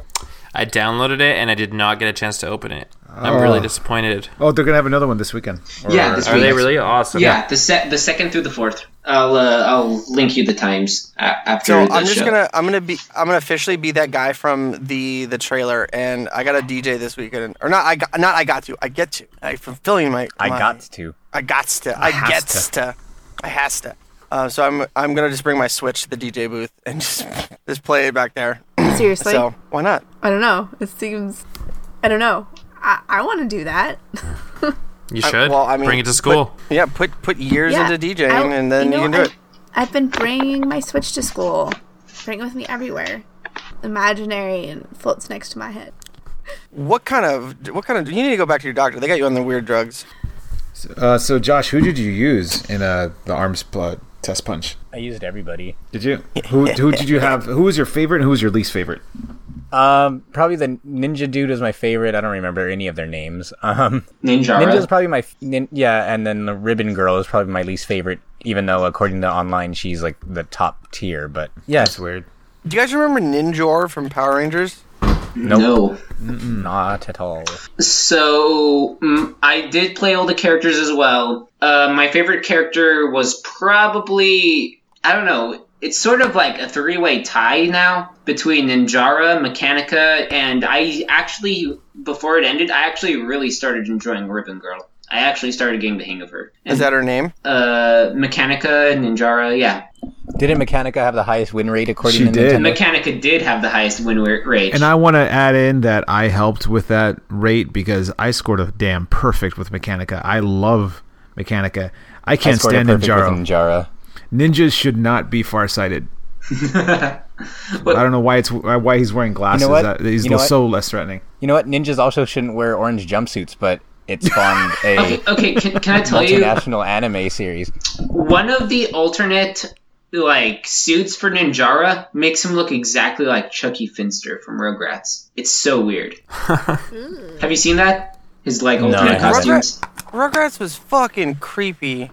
I downloaded it and I did not get a chance to open it. I'm really disappointed. Oh, they're gonna have another one this weekend. Or- Yeah, this Are they really awesome? Yeah, the se- the second through the fourth. I'll uh, I'll link you the times a- after So the I'm just show. gonna I'm gonna be I'm gonna officially be that guy from the the trailer, and I got a DJ this weekend, or not? I got not I got to I get to I fulfilling my i got to I got to I has gets to I has to. Uh, so I'm I'm gonna just bring my Switch to the DJ booth and just just play it back there. Seriously? So why not? I don't know. It seems. I don't know. I, I want to do that. You I- should well, I mean, bring it to school. Yeah, put put years Yeah, into DJing, I- and then you, know, can do I- it. I've been bringing my Switch to school. Bring it with me everywhere. Imaginary and floats next to my head. What kind of what kind of? You need to go back to your doctor. They got you on the weird drugs. Uh, so Josh, who did you use in uh, the arms uh, test punch? I used everybody. Did you? Who who did you have? Who was your favorite and who was your least favorite? Um, probably the ninja dude was my favorite. I don't remember any of their names. Um, Ninja. Ninja's probably my nin- yeah, and then the Ribbon Girl is probably my least favorite. Even though according to online, she's like the top tier. But yeah, That's weird. Do you guys remember Ninjor from Power Rangers? No. not at all. So mm, I did play all the characters as well. Uh, my favorite character was probably I don't know. It's sort of like a three-way tie now between Ninjara, Mechanica, and I actually before it ended, I actually really started enjoying Ribbon Girl. I actually started getting the hang of her. Is that her name? Uh, Mechanica, Ninjara, yeah. Didn't Mechanica have the highest win rate according She to did. Nintendo? Mechanica did have the highest win rate. And I want to add in that I helped with that rate because I scored a damn perfect with Mechanica. I love Mechanica. I I can't scored a stand perfect with Ninjaro. Ninjara. Ninjas should not be farsighted. I don't know why it's why he's wearing glasses. what? Uh, that- he's You know what? so less threatening. You know what? Ninjas also shouldn't wear orange jumpsuits, but it spawned a okay, okay can, can I tell you? multinational anime series. One of the alternate like suits for Ninjara makes him look exactly like Chuckie Finster from Rugrats. It's so weird. Have you seen that? His like alternate I costumes. Rugrats was fucking creepy.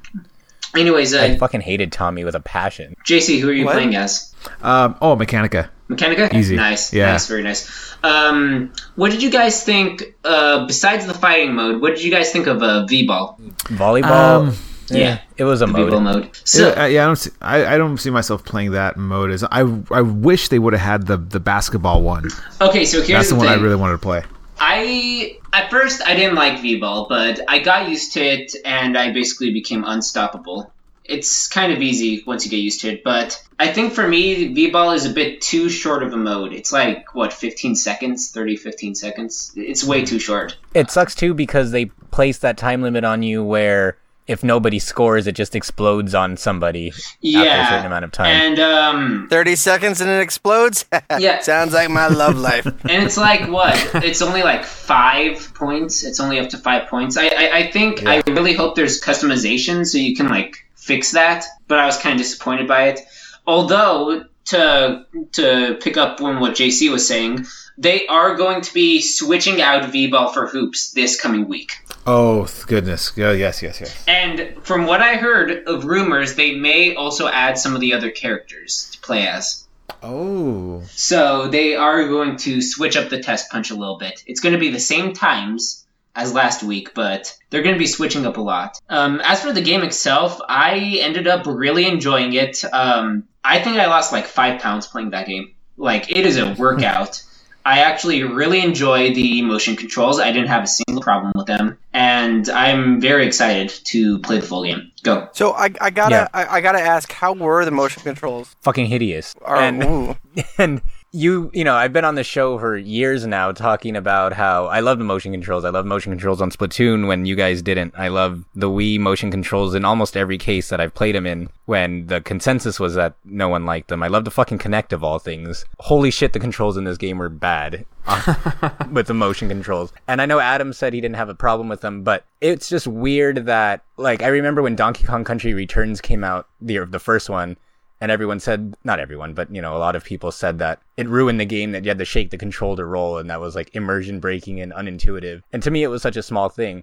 Anyways, I uh, fucking hated Tommy with a passion. JC, who are you What? playing as? Um, oh, Mechanica. Mechanica? Easy. Nice. Yeah. Nice, very nice. Um, what did you guys think, uh, besides the fighting mode, what did you guys think of uh, V-Ball? Volleyball. Um, Yeah. it was a mode. Mode. So, yeah, yeah, I don't. See, I, I don't see myself playing that mode. As I, I wish they would have had the the basketball one. okay, so here's That's the the one thing. I really wanted to play. I at first I didn't like V-ball, but I got used to it and I basically became unstoppable. It's kind of easy once you get used to it, but I think for me V-ball is a bit too short of a mode. It's like what 15 seconds, 30 15 seconds. It's way too short. It sucks too because they place that time limit on you where if nobody scores, it just explodes on somebody Yeah. after a certain amount of time. And um Thirty seconds and it explodes. Yeah. sounds like my love life. and it's like what? It's only like five points. It's only up to five points. I I, I think I really hope there's customization so you can like fix that. But I was kind of disappointed by it. Although to to pick up on what JC was saying, they are going to be switching out V-ball for hoops this coming week. Oh goodness! Yeah, yes, yes, yes. And from what I heard of rumors, they may also add some of the other characters to play as. Oh, So they are going to switch up the test punch a little bit. It's going to be the same times as last week, but they're going to be switching up a lot. Um, as for the game itself, I ended up really enjoying it. Um, I think I lost like five pounds playing that game. Like it is a workout. I actually really enjoy the motion controls. I didn't have a single problem with them, and I'm very excited to play the full game. Go. So I, I gotta Yeah. I, I gotta ask, how were the motion controls? Fucking hideous. Are, and ooh. and you you know i've been on the show for years now talking about how i love the motion controls. I love motion controls on splatoon when you guys didn't. I love the wii motion controls in almost every case that i've played them in when the consensus was that no one liked them i love the fucking Kinect of all things. Holy shit the controls in this game were bad uh, with the motion controls. And i know adam said he didn't have a problem with them but it's just weird that like i remember when donkey kong country returns came out the the first one and everyone said not everyone but you know a lot of people said that it ruined the game that you had to shake the control to roll and that was like immersion breaking and unintuitive. And to me it was such a small thing.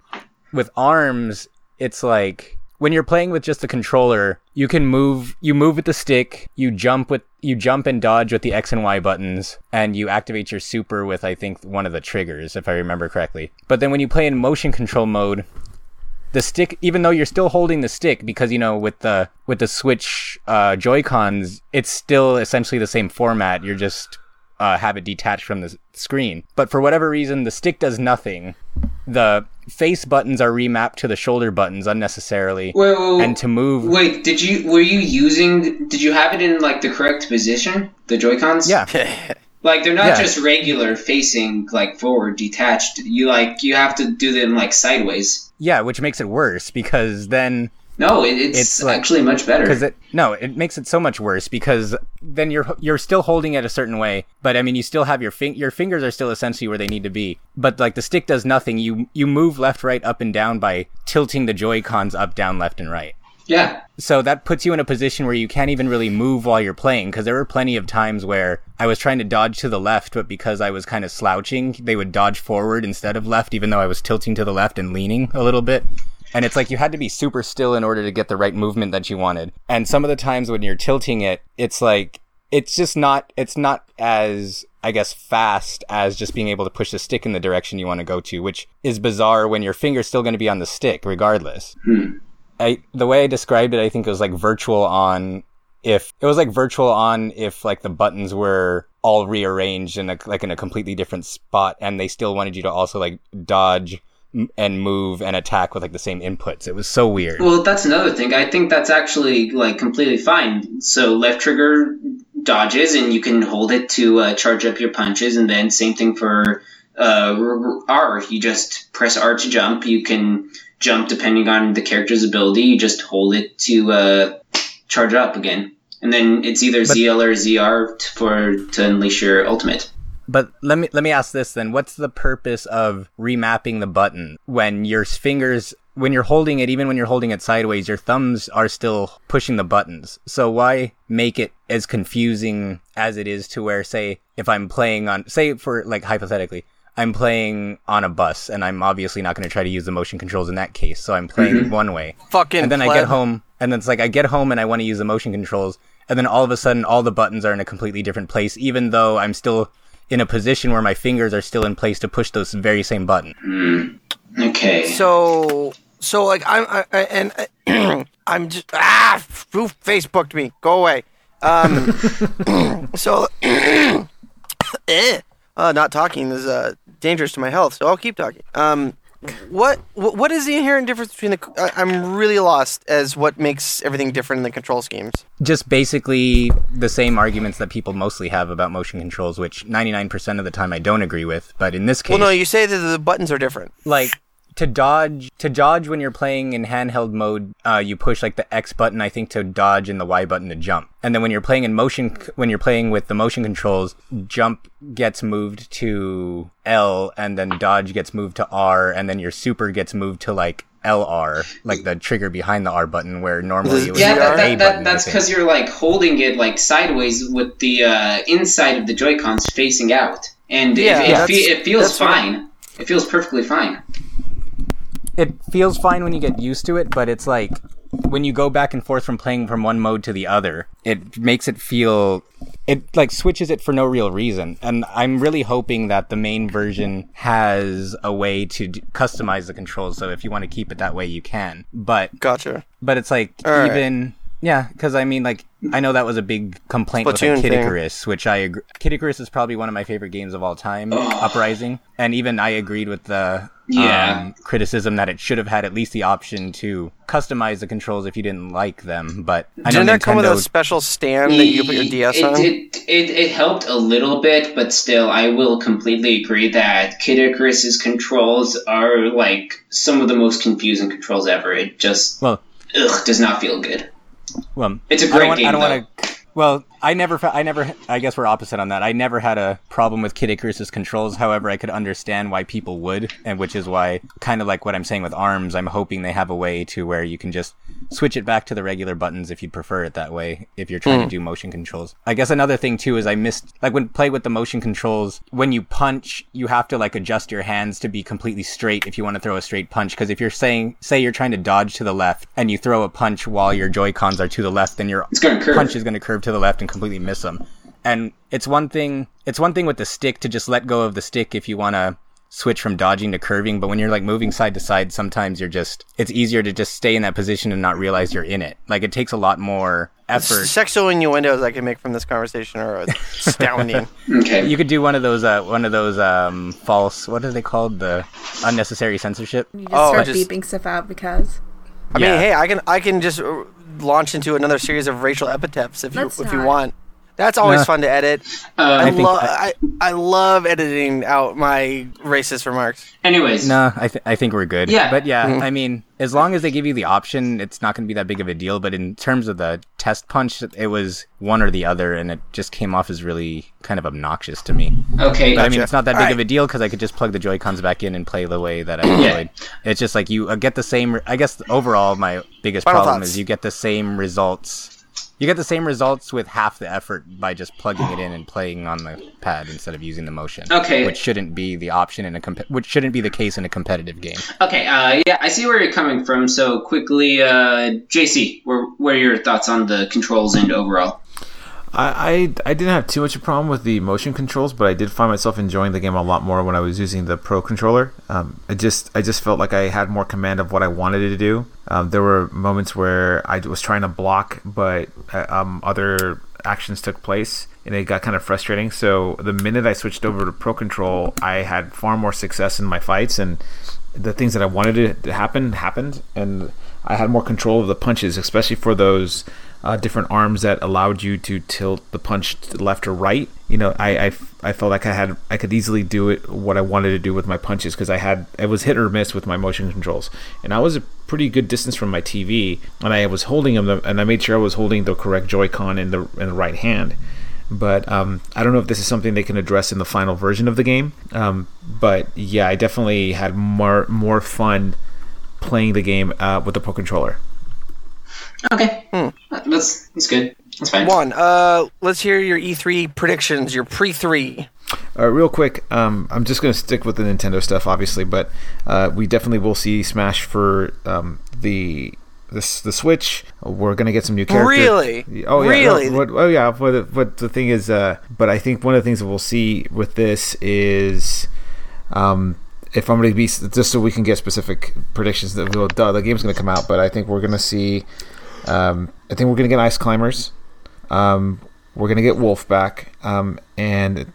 With arms it's like when you're playing with just the controller you can move you move with the stick you jump with you jump and dodge with the x and y buttons and you activate your super with i think one of the triggers if i remember correctly. But then when you play in motion control mode the stick even though you're still holding the stick because you know with the with the switch uh joy cons it's still essentially the same format you're just uh, have it detached from the screen but for whatever reason the stick does nothing the face buttons are remapped to the shoulder buttons unnecessarily Wait, wait, and to move Wait, did you were you using? Did you have it in like the correct position? The Joy Cons? yeah Like they're not Yeah. just regular facing like forward detached. You like you have to do them like sideways. Yeah, which makes it worse because then No, it, it's, It's like- actually much better. because it no, it makes it so much worse because then you're you're still holding it a certain way, but I mean you still have your fin- your fingers are still essentially where they need to be, but like the stick does nothing. You you move left, right, up, and down by tilting the Joy Cons up, down, left, and right. Yeah, So that puts you in a position where you can't even really move while you're playing because there were plenty of times where I was trying to dodge to the left, but because I was kind of slouching, they would dodge forward instead of left, even though I was tilting to the left and leaning a little bit. And it's like you had to be super still in order to get the right movement that you wanted. And some of the times when you're tilting it, it's like it's just not it's not as I guess fast as just being able to push the stick in the direction you want to go to, which is bizarre when your finger's still going to be on the stick regardless. Hmm. I the way I described it, I think it was like virtual on if it was like virtual on if like the buttons were all rearranged in a, like in a completely different spot, and they still wanted you to also like dodge and move and attack with like the same inputs. It was so weird. Well, that's another thing. I think that's actually like completely fine. So left trigger dodges, and you can hold it to uh, charge up your punches, and then same thing for uh, r- R. You just press R to jump. You can jump depending on the character's ability. You just hold it to uh, charge it up again, and then it's either ZL or ZR t- for to unleash your ultimate. But let me let me ask this then: What's the purpose of remapping the button when your fingers, when you're holding it, even when you're holding it sideways, your thumbs are still pushing the buttons. So why make it as confusing as it is to where, say, if I'm playing on, say, for like hypothetically, I'm playing on a bus, and I'm obviously not going to try to use the motion controls in that case. So I'm playing one way, Fucking and then I get home, and then it's like I get home and I want to use the motion controls, and then all of a sudden all the buttons are in a completely different place, even though I'm still in a position where my fingers are still in place to push those very same button. Okay. So, so like I'm, I, I, and I, I'm just ah, who Facebooked me? Go away. Um, so, eh, uh, not talking is uh, dangerous to my health, so I'll keep talking. Um, what, what, is the inherent difference between the? I'm really lost as what makes everything different in the control schemes. Just basically the same arguments that people mostly have about motion controls, which 99% of the time I don't agree with. But in this case, Well, no, you say that the buttons are different. like to dodge to dodge when you're playing in handheld mode uh, you push like the x button i think to dodge and the y button to jump and then when you're playing in motion when you're playing with the motion controls jump gets moved to l and then dodge gets moved to r and then your super gets moved to like lr like the trigger behind the r button where normally it was Yeah, the that, a that, button that, I that's because you're like holding it like sideways with the uh, inside of the Joy Cons facing out, and Yeah, it, it, fe- it feels that's I- fine. It feels perfectly fine. It feels fine when you get used to it, but it's like when you go back and forth from playing from one mode to the other, it makes it feel it like switches it for no real reason. And I'm really hoping that the main version has a way to d- customize the controls. So if you want to keep it that way, you can. But Gotcha. but it's like All right. even yeah, because I mean like I know that was a big complaint with Splatoon like, Kid thing. Icarus, which I agree. Kid Icarus is probably one of my favorite games of all time. Uprising, and even I agreed with the Yeah. um, criticism that it should have had at least the option to customize the controls if you didn't like them. But I know Didn't that come with a special stand that you put your DS it, on? It, it, it helped a little bit, but still, I will completely agree that Kid Icarus's controls are like some of the most confusing controls ever. It just well, ugh, does not feel good. well, It's a I don't great want, game, I don't though. want to. Well, I never, I never, I guess we're opposite on that. I never had a problem with Kid Icarus's controls. However, I could understand why people would, and which is why, kind of like what I'm saying with ARMS, I'm hoping they have a way to where you can just switch it back to the regular buttons if you prefer it that way. If you're trying to mm. do motion controls, I guess another thing too is I missed like when play with the motion controls. When you punch, you have to like adjust your hands to be completely straight if you want to throw a straight punch. Because if you're saying, say, you're trying to dodge to the left and you throw a punch while your Joy Cons are to the left, then your It's gonna curve. punch is going to curve to the left and completely miss them. And it's one thing. It's one thing with the stick to just let go of the stick if you want to switch from dodging to curving. But when you're like moving side to side, sometimes you're just. It's easier to just stay in that position and not realize you're in it. Like it takes a lot more effort. Sexual innuendos I can make from this conversation are astounding. Okay. You could do one of those. Uh, one of those um, false. What are they called? The unnecessary censorship. You just Oh, start just- beeping stuff out because. I Yeah. mean, hey, I can I can just uh, launch into another series of racial epithets if you Let's if you want. That's always Nah. fun to edit. I, Um, think love I- I, I love editing out my racist remarks. anyways, No, I, th- I think we're good. Yeah. But yeah, Mm-hmm. I mean, as long as they give you the option, it's not going to be that big of a deal. But in terms of the test punch, it was one or the other, and it just came off as really kind of obnoxious to me. okay. But I mean, it's not that big Alright. of a deal because I could just plug the Joy Cons back in and play the way that I enjoyed. It's just like you uh, get the same. I guess overall, my biggest Final problem thoughts. is you get the same results. You get the same results with half the effort by just plugging it in and playing on the pad instead of using the motion. Okay. which shouldn't be the option in a comp- which shouldn't be the case in a competitive game. Okay, uh, yeah, I see where you're coming from. So quickly, uh, JC, where, what are your thoughts on the controls and overall? I, I I didn't have too much of a problem with the motion controls, but I did find myself enjoying the game a lot more when I was using the Pro controller. Um, I just I just felt like I had more command of what I wanted to do. Um, there were moments where I was trying to block, but uh, um, other actions took place, and it got kind of frustrating. So the minute I switched over to Pro Control, I had far more success in my fights, and the things that I wanted to happen happened, and I had more control of the punches, especially for those uh, different arms that allowed you to tilt the punch left or right. You know, I, I, I felt like I had I could easily do it what I wanted to do with my punches because I had it was hit or miss with my motion controls, and I was a pretty good distance from my TV, and I was holding them, and I made sure I was holding the correct Joy-Con in the in the right hand. But um, I don't know if this is something they can address in the final version of the game. Um, but yeah, I definitely had more more fun playing the game uh, with the Pro controller. Okay, Hmm. that's that's good. That's fine. One, uh, let's hear your E3 predictions, your pre three. Uh, real quick, um, I'm just going to stick with the Nintendo stuff, obviously, but uh, we definitely will see Smash for um, the the s- the Switch. We're going to get some new characters. Really? Oh yeah. Really? No, what, oh yeah. But the, but the thing is, uh, but I think one of the things that we'll see with this is. Um, if I'm going to be just so we can get specific predictions, that well, duh, the game's going to come out, but I think we're going to see. Um, I think we're going to get Ice Climbers. Um, we're gonna get Wolf back, um, and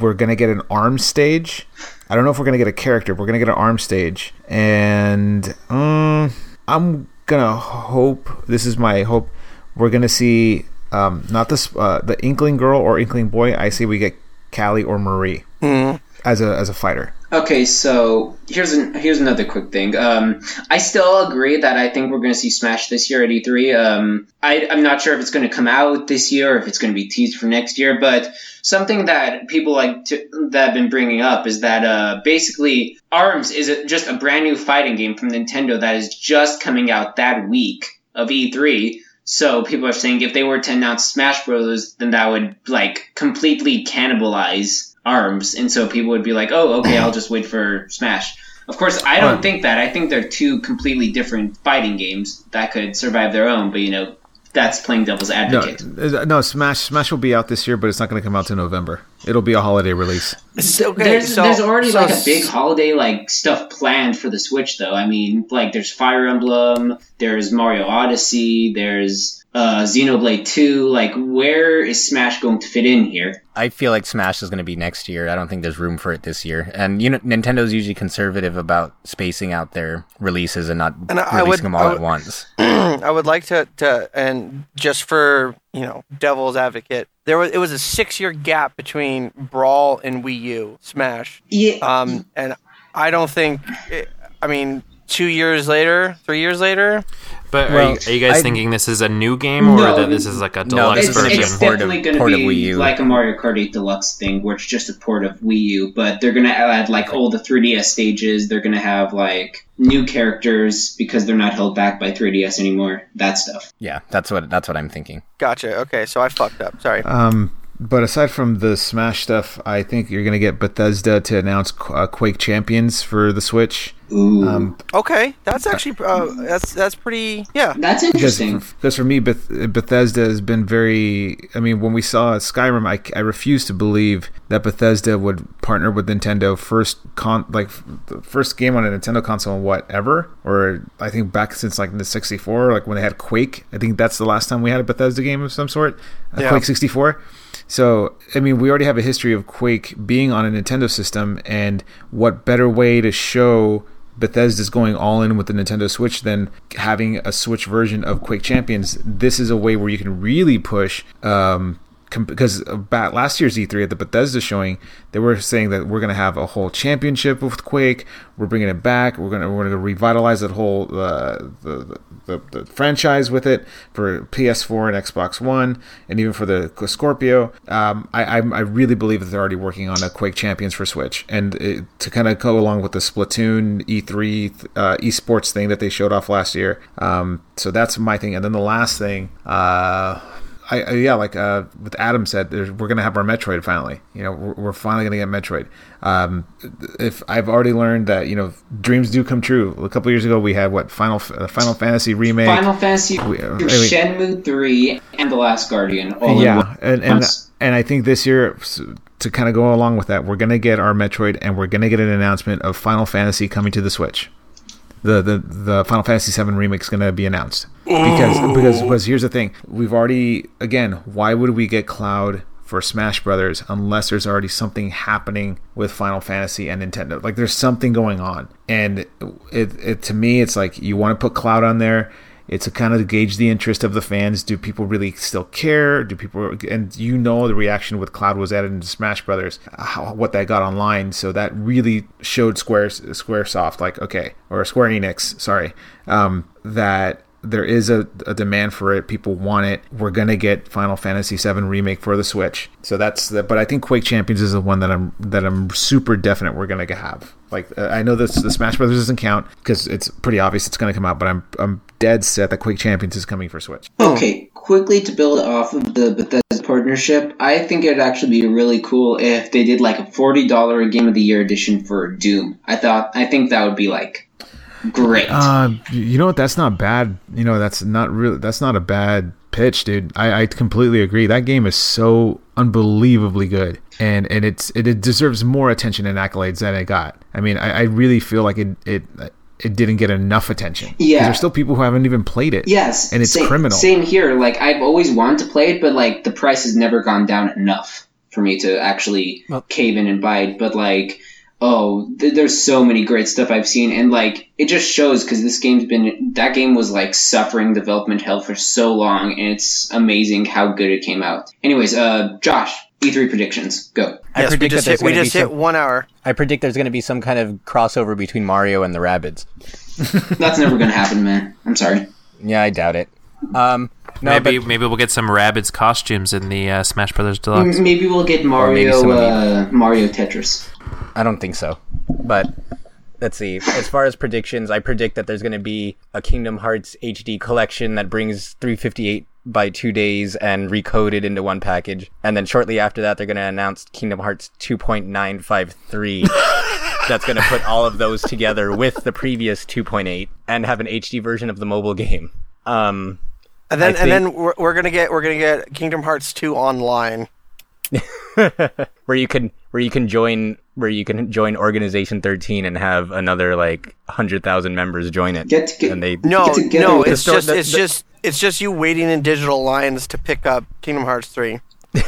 we're gonna get an arm stage. I don't know if we're gonna get a character. We're gonna get an arm stage, and um, I'm gonna hope. This is my hope. We're gonna see um, not this uh, the Inkling girl or Inkling boy. I say we get Callie or Marie as a as a fighter. Okay, so here's an, here's another quick thing. Um, I still agree that I think we're going to see Smash this year at E3. Um, I, I'm not sure if it's going to come out this year or if it's going to be teased for next year, but something that people like to, that have been bringing up is that uh, basically Arms is a, just a brand new fighting game from Nintendo that is just coming out that week of E3. So people are saying if they were to announce Smash Bros, then that would like completely cannibalize arms and so people would be like oh okay i'll just wait for smash of course i don't Right. think that i think they're two completely different fighting games that could survive their own but you know that's playing devil's advocate uh, no, Smash Smash will be out this year, but it's not going to come out to November. It'll be a holiday release. Okay, there's, so- there's already so like a big holiday like stuff planned for the switch though i mean like there's fire emblem there's mario odyssey there's uh, xenoblade 2 like where is smash going to fit in here I feel like Smash is going to be next year. I don't think there's room for it this year. And you know, Nintendo's usually conservative about spacing out their releases and not And I releasing would- them I all would- at once. I would like to, to and just for you know devil's advocate, there was it was a six year gap between Brawl and Wii U Smash. yeah Um, and I don't think, it, I mean, two years later, three years later, But are, you, are you guys I- thinking this is a new game or No. that this is like a deluxe this it's, is version? it's a port of- definitely going to port of be Wii U. like a Mario Kart 8 Deluxe thing, where it's just a port of Wii U. But they're going to add like all the 3DS stages. They're going to have like new characters because they're not held back by 3DS anymore. That stuff. Yeah, that's what that's what I'm thinking. gotcha. Okay, so I fucked up. Sorry. Um, but aside from the Smash stuff, I think you're going to get Bethesda to announce uh, Quake Champions for the Switch. Ooh, Um, Okay, that's actually uh, that's that's pretty. Yeah. that's because interesting. because for me Beth- Bethesda has been very I mean when we saw Skyrim I, I refuse to believe that Bethesda would partner with Nintendo first con like f- the first game on a Nintendo console in whatever or I think back since like the 64 like when they had Quake I think that's the last time we had a Bethesda game of some sort Yeah. Quake 64 so I mean we already have a history of Quake being on a Nintendo system and what better way to show Bethesda's going all in with the Nintendo Switch than having a Switch version of Quake Champions. This is a way where you can really push um, because about last year's E3 at the Bethesda showing, they were saying that we're going to have a whole championship with Quake. We're bringing it back. We're going to we're going to revitalize that whole uh, the, the, the franchise with it for PS4 and Xbox One, and even for the Scorpio. Um, I I I really believe that they're already working on a Quake Champions for Switch, and it, to kind of go along with the Splatoon E3 uh, esports thing that they showed off last year. Um, so that's my thing. And then the last thing. Uh, I, I, yeah, like uh, with Adam said, there's, we're gonna have our Metroid finally. You know, we're, we're finally gonna get Metroid. Um, if I've already learned that you know dreams do come true. A couple years ago, we had what Final uh, Final Fantasy remake, Final Fantasy, We- uh. Shenmue three, and The Last Guardian. All yeah, and and and I think this year to kind of go along with that, we're gonna get our Metroid, and we're gonna get an announcement of Final Fantasy coming to the Switch. The the the Final Fantasy VII remake is gonna be announced. Because because oh. because here's the thing: we've already again, why would we get Cloud? For Smash Brothers, unless there's already something happening with Final Fantasy and Nintendo, like there's something going on, and it, it to me, it's like you want to put Cloud on there, it's to kind of gauge the interest of the fans. Do people really still care? Do people and you know the reaction with Cloud was added into Smash Brothers, how, what that got online. So that really showed Square SquareSoft like okay, or Square Enix, sorry, um, that there is a, a demand for it. People want it. We're gonna get Final Fantasy VII remake for the Switch. So that's the. But I think Quake Champions is the one that I'm that I'm super definite we're gonna have. Like uh, I know this the Smash Brothers doesn't count because it's pretty obvious it's gonna come out. But I'm I'm dead set that Quake Champions is coming for Switch. Okay, quickly to build off of the Bethesda partnership, I think it'd actually be really cool if they did like a forty dollar Game of the Year edition for Doom. I thought I think that would be like great. Uh, you know what? That's not bad. You know that's not really that's not a bad pitch, dude. I, I completely agree. That game is so unbelievably good, and and it's it, it deserves more attention and accolades than it got. I mean, I, I really feel like it it it didn't get enough attention. Yeah. there's still people who haven't even played it. yes, and it's same, criminal. Same here. Like I've always wanted to play it, but like the price has never gone down enough for me to actually Well- cave in and buy it. But like. Oh, th- there's so many great stuff I've seen, and like it just shows because this game's been that game was like suffering development hell for so long, and it's amazing how good it came out. Anyways, uh, Josh, E3 predictions, go. I yes, we predict just that there's hit, we gonna be just hit some- one hour. I predict there's going to be some kind of crossover between Mario and the Rabbids. That's never gonna happen, man. I'm sorry. Yeah, I doubt it. Um, no, maybe but maybe we'll get some Rabbids costumes in the uh, Smash Brothers Deluxe. Maybe we'll get Mario, some of the- uh, Mario Tetris. I don't think so. But let's see. As far as predictions, I predict that there's going to be a Kingdom Hearts HD collection that brings 358 by two days and recoded into one package. And then shortly after that, they're going to announce Kingdom Hearts 2.953. That's going to put all of those together with the previous 2.8 and have an HD version of the mobile game. Um, And then I and then we're, we're gonna get we're gonna get Kingdom Hearts two online. where you can where you can join where you can join organization 13 and have another like 100,000 members join it Get to get- and they No, Get together no, it's sto- just the- it's the- just it's just you waiting in digital lines to pick up Kingdom Hearts three.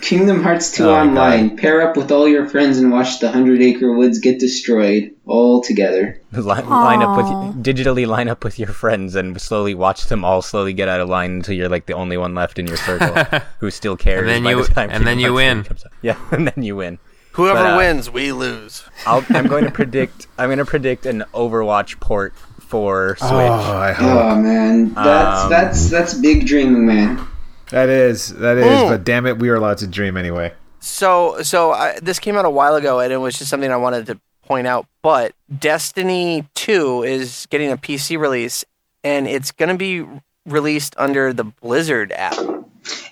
Kingdom Hearts 2 Oh my online. Pair up with all your friends and watch the Hundred Acre Woods get destroyed all together. Li- line up with digitally line up with your friends and slowly watch them all slowly get out of line until you're like the only one left in your circle who still cares. And then by you- the time and then you Hearts win. 3 comes out. Yeah, and then you win. Whoever But, uh, wins, we lose. I'll, I'm going to predict. I'm going to predict an Overwatch port for Switch. Oh, I hope Oh man, that's Um, that's that's big dreaming, man. That is that is. Mm. But damn it, we are allowed to dream anyway. So so I, this came out a while ago, and it was just something I wanted to point out. But Destiny two is getting a PC release, and it's gonna be released under the Blizzard app.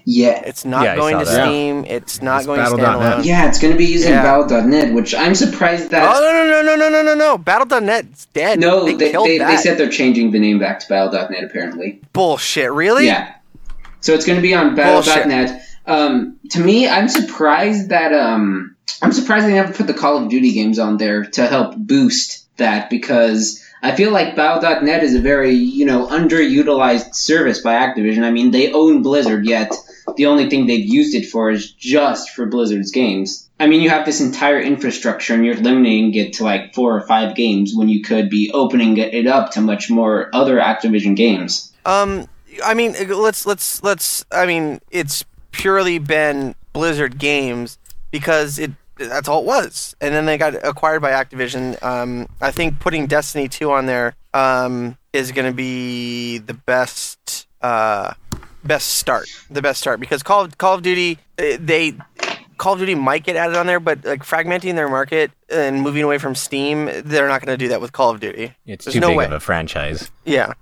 Yeah, It's not Yeah, going to that. Steam. It's not It's going to Battle.net. standalone. yeah, it's going to be using Yeah. Battle.net, which I'm surprised that. Oh no no no no no no no! Battle.net's dead. no, they, they, they, that. they said they're changing the name back to Battle.net. Apparently, Bullshit. Really? yeah. So it's going to be on Battle.net. Um, to me, I'm surprised that um, I'm surprised they never put the Call of Duty games on there to help boost that because I feel like Battle.net is a very you know underutilized service by Activision. I mean, they own Blizzard, yet the only thing they've used it for is just for Blizzard's games. I mean, you have this entire infrastructure and you're limiting it to like four or five games when you could be opening it up to much more other Activision games. Um, I mean, let's let's let's. I mean, it's purely been Blizzard games because it that's all it was. And then they got acquired by Activision. Um, I think putting Destiny two on there um, is going to be the best uh, best start. The best start because Call of, Call of Duty uh, they. Call of Duty might get added on there, but like fragmenting their market and moving away from Steam, they're not going to do that with Call of Duty. It's There's too no big way. of a franchise. Yeah.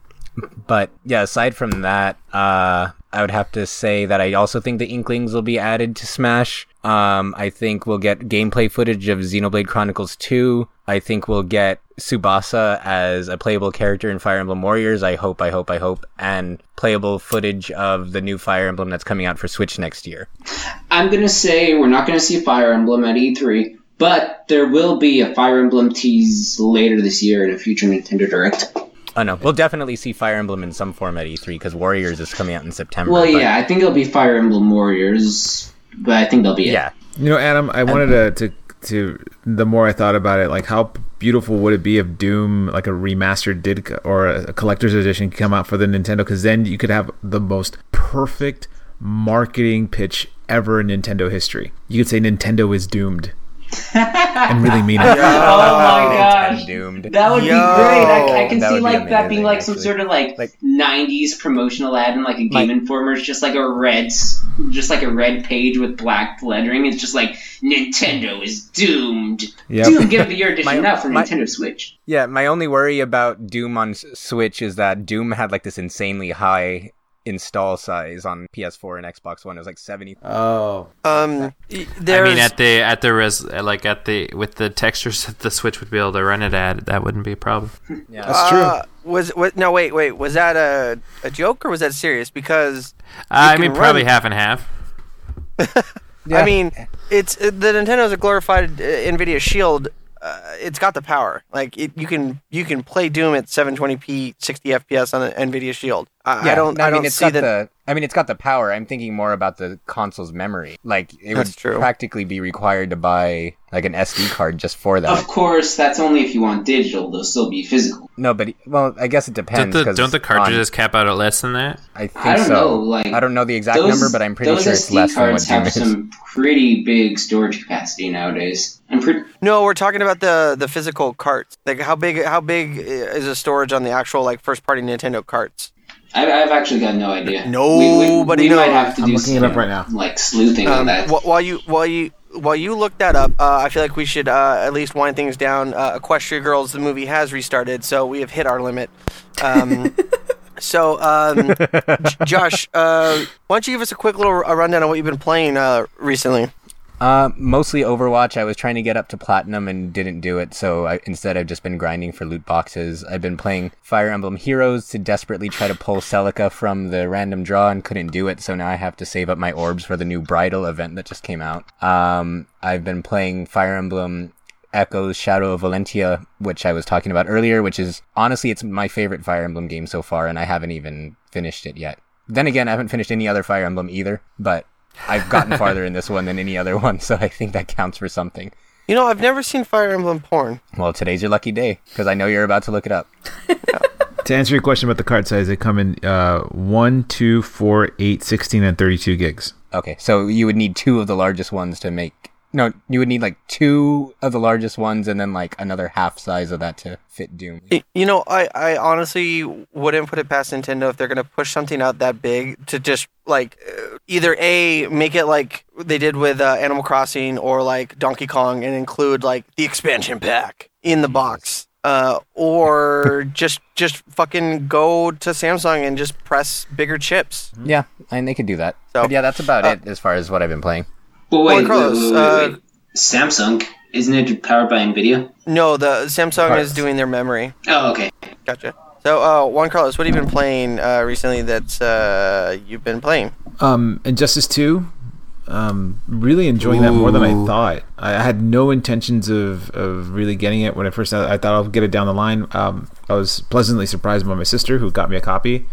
But yeah, aside from that, uh, I would have to say that I also think the Inklings will be added to Smash. Um, I think we'll get gameplay footage of Xenoblade Chronicles 2. I think we'll get Tsubasa as a playable character in Fire Emblem Warriors. I hope, I hope, I hope. And playable footage of the new Fire Emblem that's coming out for Switch next year. I'm gonna say we're not gonna see Fire Emblem at E3, but there will be a Fire Emblem tease later this year in a future Nintendo Direct. Oh no, we'll definitely see Fire Emblem in some form at E3 because Warriors is coming out in September. Well, but- yeah, I think it'll be Fire Emblem Warriors, but I think they'll be it. Yeah. You know, Adam, I wanted to, to to the more I thought about it, like how beautiful would it be if Doom, like a remastered did or a collector's edition, come out for the Nintendo? Because then you could have the most perfect marketing pitch ever in Nintendo history. You could say Nintendo is doomed, and really mean it. Oh my oh, gosh. Doomed. That would Yo. be great. I, I can see like that being amazing, like some sort of like, Like- '90s promotional ad in like a Game Like- Informer. It's just like a red, just like a red page with black lettering. It's just like Nintendo is doomed. Yep. Doom Game of the Year edition My- now for my- Nintendo Switch. Yeah, my only worry about Doom on Switch is that Doom had like this insanely high install size on PS4 and Xbox One. It was like 70. Oh, Um, y- I there's, mean, at the at the res like at the with the textures that the Switch would be able to run it at, that wouldn't be a problem. Yeah. that's true. uh, was what? No, wait, wait. Was that a a joke or was that serious? Because I can mean, probably run- half and half. yeah. I mean, it's uh, the Nintendo's a glorified uh, Nvidia Shield. Uh, it's got the power. Like it, you can you can play Doom at 720p, 60 FPS on an Nvidia Shield. I, I don't. I, mean, don't it's see that. the. I mean, it's got the power. I'm thinking more about the console's memory. Like, it That's would true. practically be required to buy like an SD card just for that. Of course, that's only if you want digital. They'll still be physical. no, but well, I guess it Don't depends. don't the on- cartridges cap out at less than that? I think I don't so. know, like, I don't know the exact those, number, but I'm pretty those sure it's SD less than what cards have some pretty big storage capacity nowadays. I'm pretty. No, we're talking about the the physical carts. Like how big how big is the storage on the actual like first party Nintendo carts? I, I've actually got no idea. Nobody we, we, we might knows. have to I'm do looking it up right now. Like sleuthing on Um, that. wh- while you while you while you look that up, uh, I feel like we should uh, at least wind things down. Uh, Equestria Girls, the movie has restarted, so we have hit our limit. Um, so, um, J- Josh, uh, why don't you give us a quick little a rundown on what you've been playing uh, recently? Uh, mostly Overwatch. I was trying to get up to platinum and didn't do it, so I, instead I've just been grinding for loot boxes. I've been playing Fire Emblem Heroes to desperately try to pull Celica from the random draw and couldn't do it, so now I have to save up my orbs for the new Bridal event that just came out. Um, I've been playing Fire Emblem Echoes Shadow of Valentia, which I was talking about earlier, which is honestly it's my favorite Fire Emblem game so far, and I haven't even finished it yet. Then again, I haven't finished any other Fire Emblem either, but I've gotten farther in this one than any other one, so I think that counts for something. You know, I've never seen Fire Emblem porn. Well, today's your lucky day because I know you're about to look it up. To answer your question about the card size, they come in uh, 1, 2, 4, 8, 16, and 32 gigs. Okay, so you would need two of the largest ones to make. No, you would need like two of the largest ones and then like another half size of that to fit Doom. You know, I, I honestly wouldn't put it past Nintendo if they're going to push something out that big to just like uh, either A, make it like they did with uh, Animal Crossing or like Donkey Kong and include like the expansion pack in the box. Uh, or just just fucking go to Samsung and just press bigger chips. Yeah, and they could do that. So, but yeah, that's about uh, it as far as what I've been playing. But wait, Carlos, wait, wait, wait, uh, wait. Samsung isn't it powered by Nvidia? No, the Samsung Parts. is doing their memory. Oh, okay. Gotcha. So, uh, Juan Carlos, what have you been playing uh, recently that uh, you've been playing? Um, Injustice 2, um, really enjoying that more than I thought. I I had no intentions of, of really getting it when I first. I thought I'll get it down the line. Um, I was pleasantly surprised by my sister who got me a copy,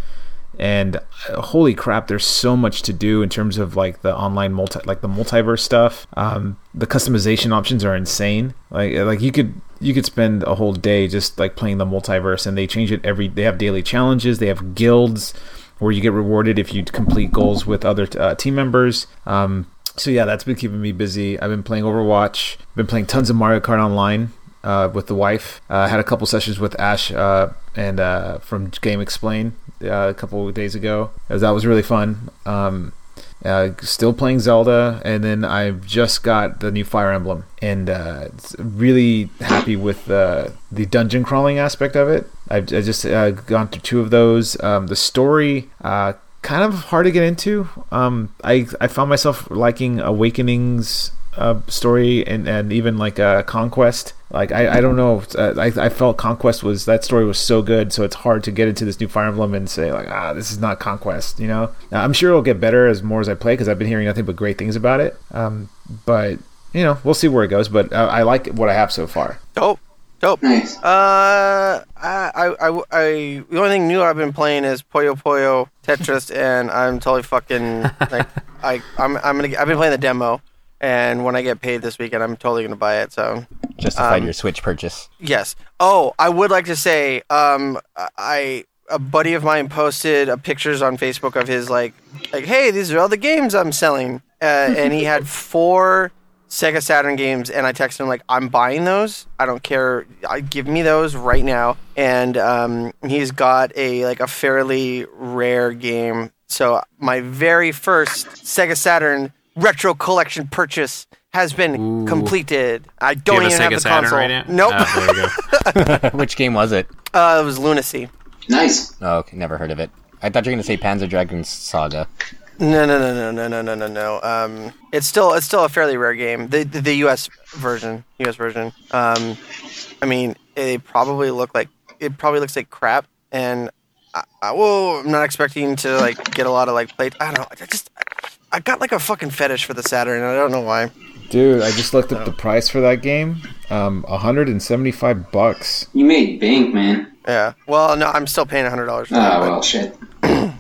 and uh, holy crap, there's so much to do in terms of like the online multi, like the multiverse stuff. Um, the customization options are insane. Like like you could you could spend a whole day just like playing the multiverse, and they change it every. They have daily challenges. They have guilds where you get rewarded if you complete goals with other uh, team members. Um, so yeah, that's been keeping me busy. I've been playing Overwatch. Been playing tons of Mario Kart Online uh, with the wife. Uh, had a couple sessions with Ash uh, and uh, from GameXplain uh, a couple of days ago. That was really fun. Um, uh, still playing Zelda, and then I've just got the new Fire Emblem, and uh, really happy with the the dungeon crawling aspect of it. I've I just uh, gone through two of those. Um, the story. Uh, kind of hard to get into. Um, I I found myself liking Awakening's uh, story and, and even like uh, Conquest. Like I, I don't know. Uh, I, I felt Conquest was that story was so good, so it's hard to get into this new Fire Emblem and say like ah this is not Conquest. You know, now, I'm sure it'll get better as more as I play because I've been hearing nothing but great things about it. Um, but you know we'll see where it goes. But uh, I like what I have so far. Dope. Dope. Nice. Uh, I, I, I, I, the only thing new I've been playing is Puyo Puyo Tetris, and I'm totally fucking like, I, I'm, I'm gonna, I've been playing the demo, and when I get paid this weekend, I'm totally gonna buy it. So, Justified Um, your Switch purchase. yes. Oh, I would like to say, um, I, a buddy of mine posted a pictures on Facebook of his like, like, hey, these are all the games I'm selling, uh, and he had four Sega Saturn games, and I texted him like, "I'm buying those. I don't care. I give me those right now." And um, he's got a like a fairly rare game. So my very first Sega Saturn retro collection purchase has been completed. I Do don't you have a even Sega have the Saturn console. right now? Nope. Oh, there you go. Which game was it? uh, it was Lunacy. Nice. Oh, okay, never heard of it. I thought you were gonna say Panzer Dragoon Saga. No, no, no, no, no, no, no, no, no. Um, it's still it's still a fairly rare game. The the, the U.S. version, U.S. version. Um, I mean, it probably look like it probably looks like crap, and I, I, well, I'm not expecting to like get a lot of like play. I don't know. I just I got like a fucking fetish for the Saturn. and I don't know why. Dude, I just looked up the price for that game. Um, 175 bucks. You made bank, man. Yeah. Well, no, I'm still paying hundred dollars for Oh, that. well, shit.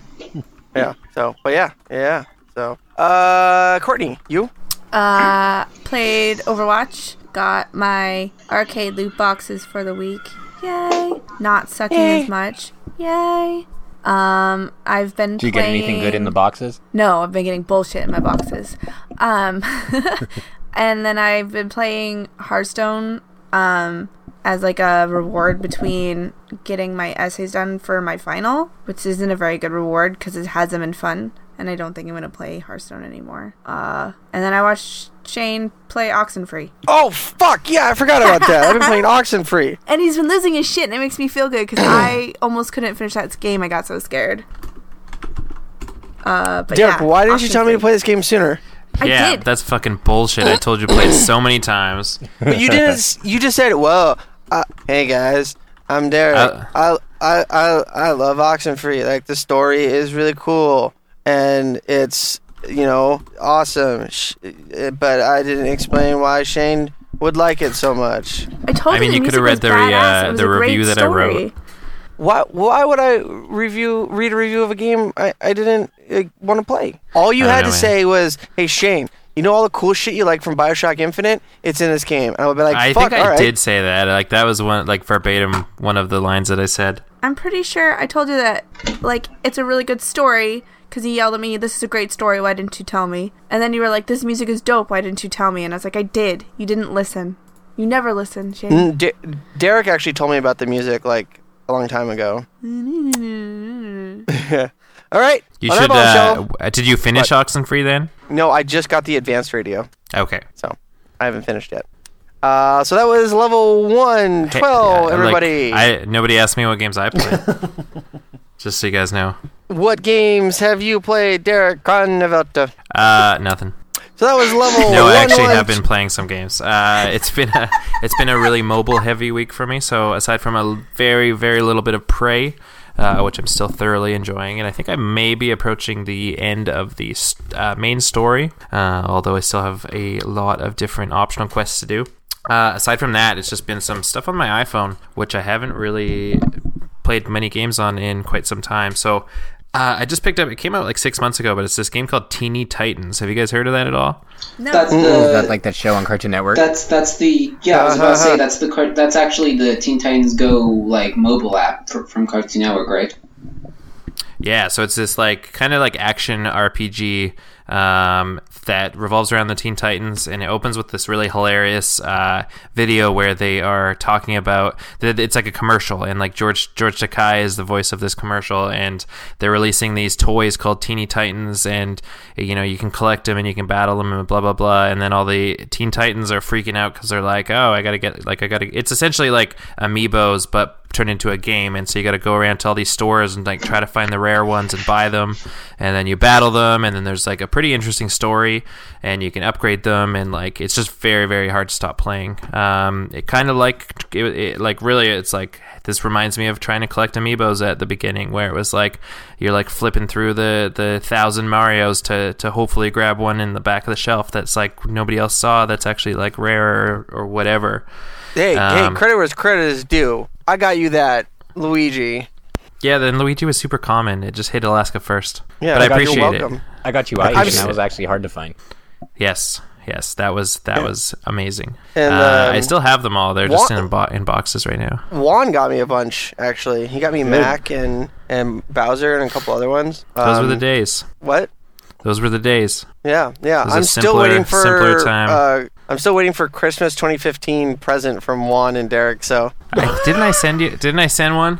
Yeah. So, but yeah, yeah. So, uh, Courtney, you? Uh, played Overwatch. Got my arcade loot boxes for the week. Yay! Not sucking Yay. as much. Yay! Um, I've been. Do you get anything good in the boxes? No, I've been getting bullshit in my boxes. Um, and then I've been playing Hearthstone um, as like a reward between getting my essays done for my final, which isn't a very good reward because it hasn't been fun. And I don't think I'm gonna play Hearthstone anymore. Uh, and then I watched Shane play Oxenfree, Oh fuck yeah! I forgot about that. I've been playing Oxenfree. and he's been losing his shit, and it makes me feel good because I almost couldn't finish that game. I got so scared. Uh, but Derek, yeah, why didn't you tell me to play this game sooner? I yeah, did. that's fucking bullshit. I told you to play it so many times. But you didn't. You just said, "Well, uh, hey guys, I'm Derek. Uh, I, I I I love Oxenfree. Like the story is really cool, and it's you know awesome. Uh, But I didn't explain why Shane would like it so much. I told you. I mean, you, you could've read the, uh, the review that I wrote. Why why would I review read a review of a game I I didn't uh, want to play? All you I had know, to man. say was, "Hey Shane." You know all the cool shit you like from Bioshock Infinite? It's in this game. And I would be like, I fuck, think I all right. did say that. Like that was one, like verbatim, one of the lines that I said. I'm pretty sure I told you that, like, it's a really good story because he yelled at me, This is a great story. Why didn't you tell me? And then you were like, This music is dope. Why didn't you tell me? And I was like, I did. You didn't listen. You never listen, Shane. Mm, De- Derek actually told me about the music like a long time ago. All right. You should. Uh, did you finish Oxenfree then? no, I just got the advanced radio, Okay. so I haven't finished yet. Uh, so that was level one, Hey, 12, uh, like, everybody. I nobody asked me what games I played. Just so you guys know. What games have you played, Derek Connevelta? Uh, nothing. So that was level No, one. I actually have been playing some games. Uh, it's been a it's been a really mobile heavy week for me. So aside from a very very little bit of Prey, uh, which I'm still thoroughly enjoying, and I think I may be approaching the end of the st- uh, main story. Uh, although I still have a lot of different optional quests to do. Uh, aside from that, it's just been some stuff on my iPhone, which I haven't really played many games on in quite some time. So. Uh, I just picked up. It came out like six months ago, but it's this game called Teeny Titans. Have you guys heard of that at all? No. That's Is the that like that show on Cartoon Network? that's that's the yeah. I was about to say that's the car- that's actually the Teen Titans Go like mobile app for, from Cartoon Network, right? Yeah, so it's this like kind of like action RPG um, that revolves around the Teen Titans, and it opens with this really hilarious uh, video where they are talking about. It's like a commercial, and like George George Takei is the voice of this commercial, and they're releasing these toys called Teeny Titans, and you know you can collect them and you can battle them and blah blah blah, and then all the Teen Titans are freaking out because they're like, oh, I gotta get like I gotta. It's essentially like amiibos, but turned into a game and so you got to go around to all these stores and like try to find the rare ones and buy them and then you battle them and then there's like a pretty interesting story and you can upgrade them and like it's just very very hard to stop playing. Um, it kind of like it, it, like really it's like this reminds me of trying to collect amiibos at the beginning where it was like you're like flipping through the the thousand marios to to hopefully grab one in the back of the shelf that's like nobody else saw that's actually like rare or, or whatever Hey, Um, hey, credit where credit is due. I got you that, Luigi. Yeah, then Luigi was super common. It just hit Alaska first. Yeah, but I you're appreciate it. I got you ice, I'm and that was actually hard to find. Yes, yes, that was that was amazing. And, uh, I um, still have them all. They're just in bo- in boxes right now. Juan got me a bunch actually. He got me Mac and and Bowser and a couple other ones. Those were the Um, days. What? Those were the days. Yeah, yeah. was a I'm still waiting for simpler time. Uh, I'm still waiting for Christmas 2015 present from Juan and Derek. So I, didn't I send you? Didn't I send one?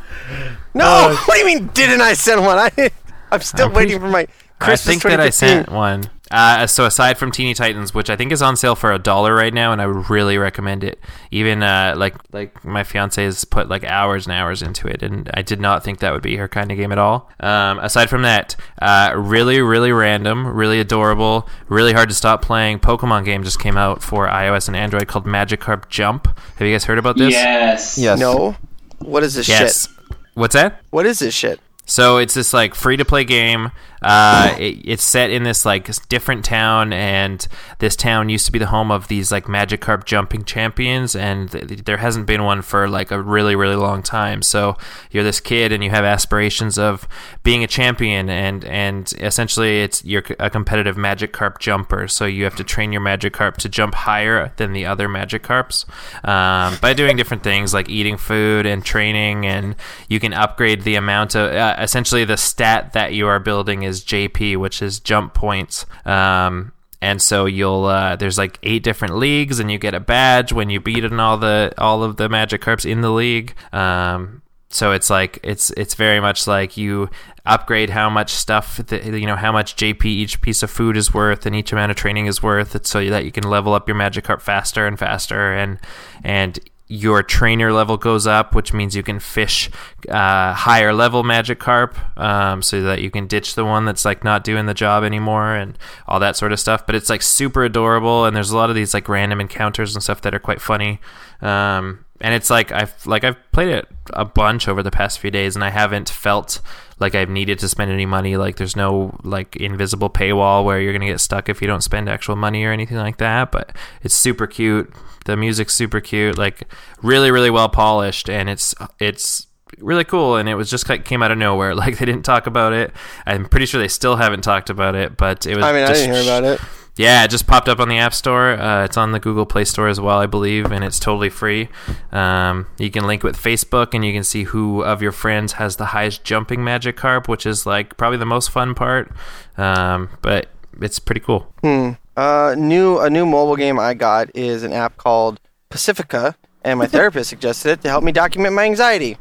no, what do you mean? Didn't I send one? I I'm still I'm pretty waiting for my Christmas. I Christmas think that I sent one. Uh, so aside from Teeny Titans, which I think is on sale for a dollar right now, and I would really recommend it. Even uh, like like my fiance has put like hours and hours into it, and I did not think that would be her kind of game at all. Um, aside from that, uh, really really random, really adorable, really hard to stop playing. Pokemon game just came out for iOS and Android called Magikarp Jump. Have you guys heard about this? Yes. Yes. No. What is this Yes. shit? What's that? What is this shit? So it's this like free to play game. Uh, it, it's set in this like different town, and this town used to be the home of these like Magikarp jumping champions, and th- there hasn't been one for like a really really long time. So you're this kid, and you have aspirations of being a champion, and and essentially it's you're a competitive Magikarp jumper. So you have to train your Magikarp to jump higher than the other Magikarps um, by doing different things like eating food and training, and you can upgrade the amount of uh, essentially the stat that you are building is JP, which is jump points. Um, and so you'll uh, there's like eight different leagues, and you get a badge when you beat in all the all of the Magikarps in the league. Um, so it's like it's it's very much like you upgrade how much stuff that, you know how much JP each piece of food is worth and each amount of training is worth, it's so that you can level up your magic Magikarp faster and faster and and your trainer level goes up, which means you can fish uh, higher level Magikarp, um, so that you can ditch the one that's like not doing the job anymore and all that sort of stuff. But it's like super adorable, and there's a lot of these like random encounters and stuff that are quite funny. Um, and it's like I've like I've played it a bunch over the past few days, and I haven't felt like I've needed to spend any money. Like there's no like invisible paywall where you're gonna get stuck if you don't spend actual money or anything like that. But it's super cute. The music's super cute. Like really, really well polished, and it's it's really cool. And it was just like came out of nowhere. Like they didn't talk about it. I'm pretty sure they still haven't talked about it. But it was. I mean, I didn't hear about it. Yeah, it just popped up on the App Store. Uh, it's on the Google Play Store as well, I believe, and it's totally free. Um, you can link with Facebook, and you can see who of your friends has the highest jumping Magikarp, which is like probably the most fun part. Um, but it's pretty cool. Hmm. Uh, new a new mobile game I got is an app called Pacifica, and my therapist suggested it to help me document my anxiety.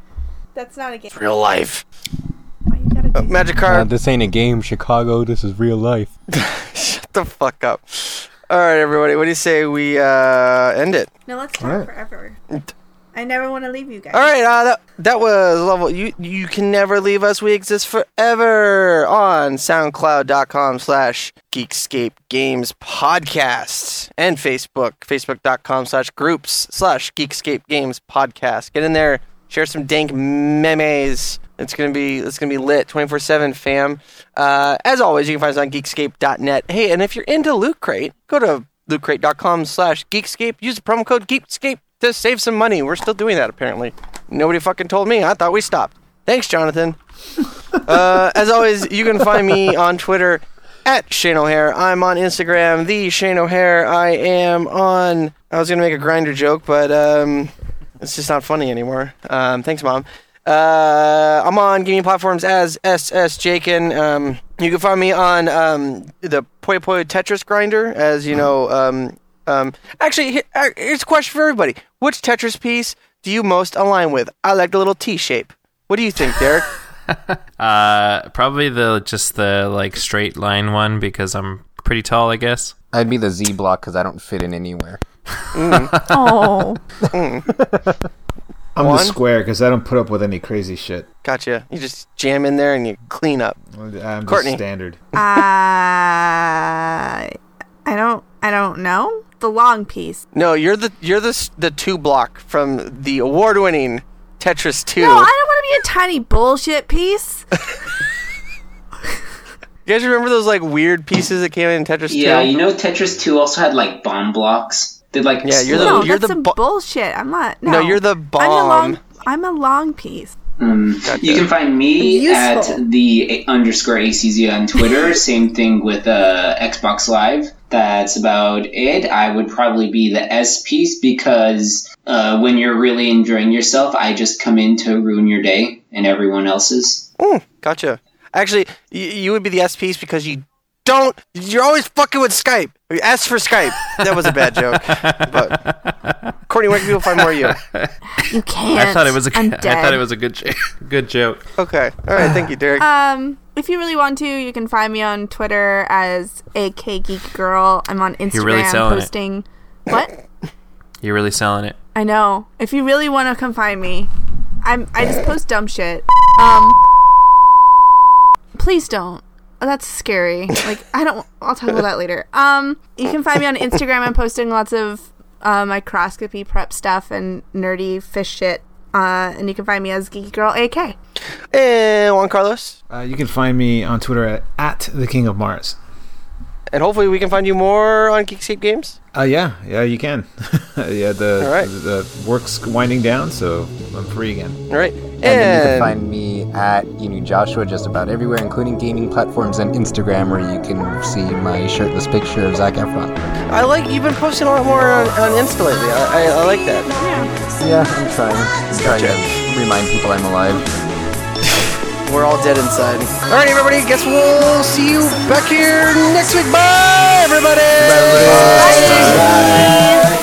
That's not a game. It's Real life. Why you gotta Uh, this ain't a game, Chicago. This is real life. shut the fuck up. All right, everybody, what do you say we uh, end it? No, let's talk forever. I never want to leave you guys. All right, uh, that that was level. You you can never leave us. We exist forever on SoundCloud.com slash Geekscape Games Podcast and Facebook Facebook.com slash groups slash Geekscape Games Podcast. Get in there, share some dank memes. It's gonna be it's gonna be lit twenty four seven, fam. Uh, as always, you can find us on Geekscape.net. Hey, and if you're into Loot Crate, go to lootcrate.com slash Geekscape. Use the promo code Geekscape to save some money. We're still doing that apparently. Nobody fucking told me. I thought we stopped. Thanks, Jonathan. uh, as always, you can find me on Twitter at Shane O'Hare. I'm on Instagram, the Shane O'Hare. I am on. I was gonna make a grinder joke, but um, it's just not funny anymore. Um, thanks, mom. Uh, I'm on gaming platforms as SS Jakin. Um, you can find me on um, the Puyo Puyo Tetris Grinder, as you know. Um, um, actually, here- uh, here's a question for everybody: Which Tetris piece do you most align with? I like the little T shape. What do you think, Derek? Uh, probably the just the like straight line one because I'm pretty tall, I guess. I'd be the Z block because I don't fit in anywhere. Oh, I'm One? the square because I don't put up with any crazy shit. gotcha. You just jam in there and you clean up. I'm Courtney. just standard. uh, I don't. I don't know the long piece. No, you're the you're the the two block from the award-winning Tetris Two. No, I don't want to be a tiny bullshit piece. you guys remember those like weird pieces that came in Tetris Yeah, 2? you know Tetris 2 also had like bomb blocks. Did like Yeah, you're the- No, you're that's the some bu- bullshit. I'm not. No, No, you're the I'm a long. bomb. I'm a long piece. Um, you can find me at the underscore ACZ on Twitter. Same thing with uh, Xbox Live. That's about it. I would probably be the S piece because uh, when you're really enjoying yourself, I just come in to ruin your day and everyone else's. Mm, gotcha. Actually, y- you would be the S piece because you don't. You're always fucking with Skype. S for Skype. That was a bad joke. But Courtney, where can people find more of you? You can't. I thought it was a I'm I dead. thought it was a good jo- good joke. Okay. All right. Thank you, Derek. Um, if you really want to, you can find me on Twitter as AK Geek Girl. I'm on Instagram really selling it. posting. What? You're really selling it. I know. If you really want to come find me, I'm. I just post dumb shit. Um, please don't. That's scary. Like I don't. I'll talk about that later. Um, you can find me on Instagram. I'm posting lots of uh, microscopy prep stuff and nerdy fish shit. Uh, and you can find me as Geeky Girl AK. and Juan Carlos. Uh, you can find me on Twitter at, at the King of Mars. And hopefully we can find you more on Geekscape Games. Uh, yeah, yeah, you can. yeah, the, All right. the the work's winding down, so I'm free again. All right. And then you can find me at Inu Joshua just about everywhere, including gaming platforms and Instagram, where you can see my shirtless picture of Zac Efron. I like you've been posting a lot more on, on Insta lately. I, I, I like that. Yeah, I'm trying. I'm trying to remind people I'm alive. We're all dead inside. All right, everybody. Guess we'll see you back here next week. Bye, everybody. Bye, everybody. Bye.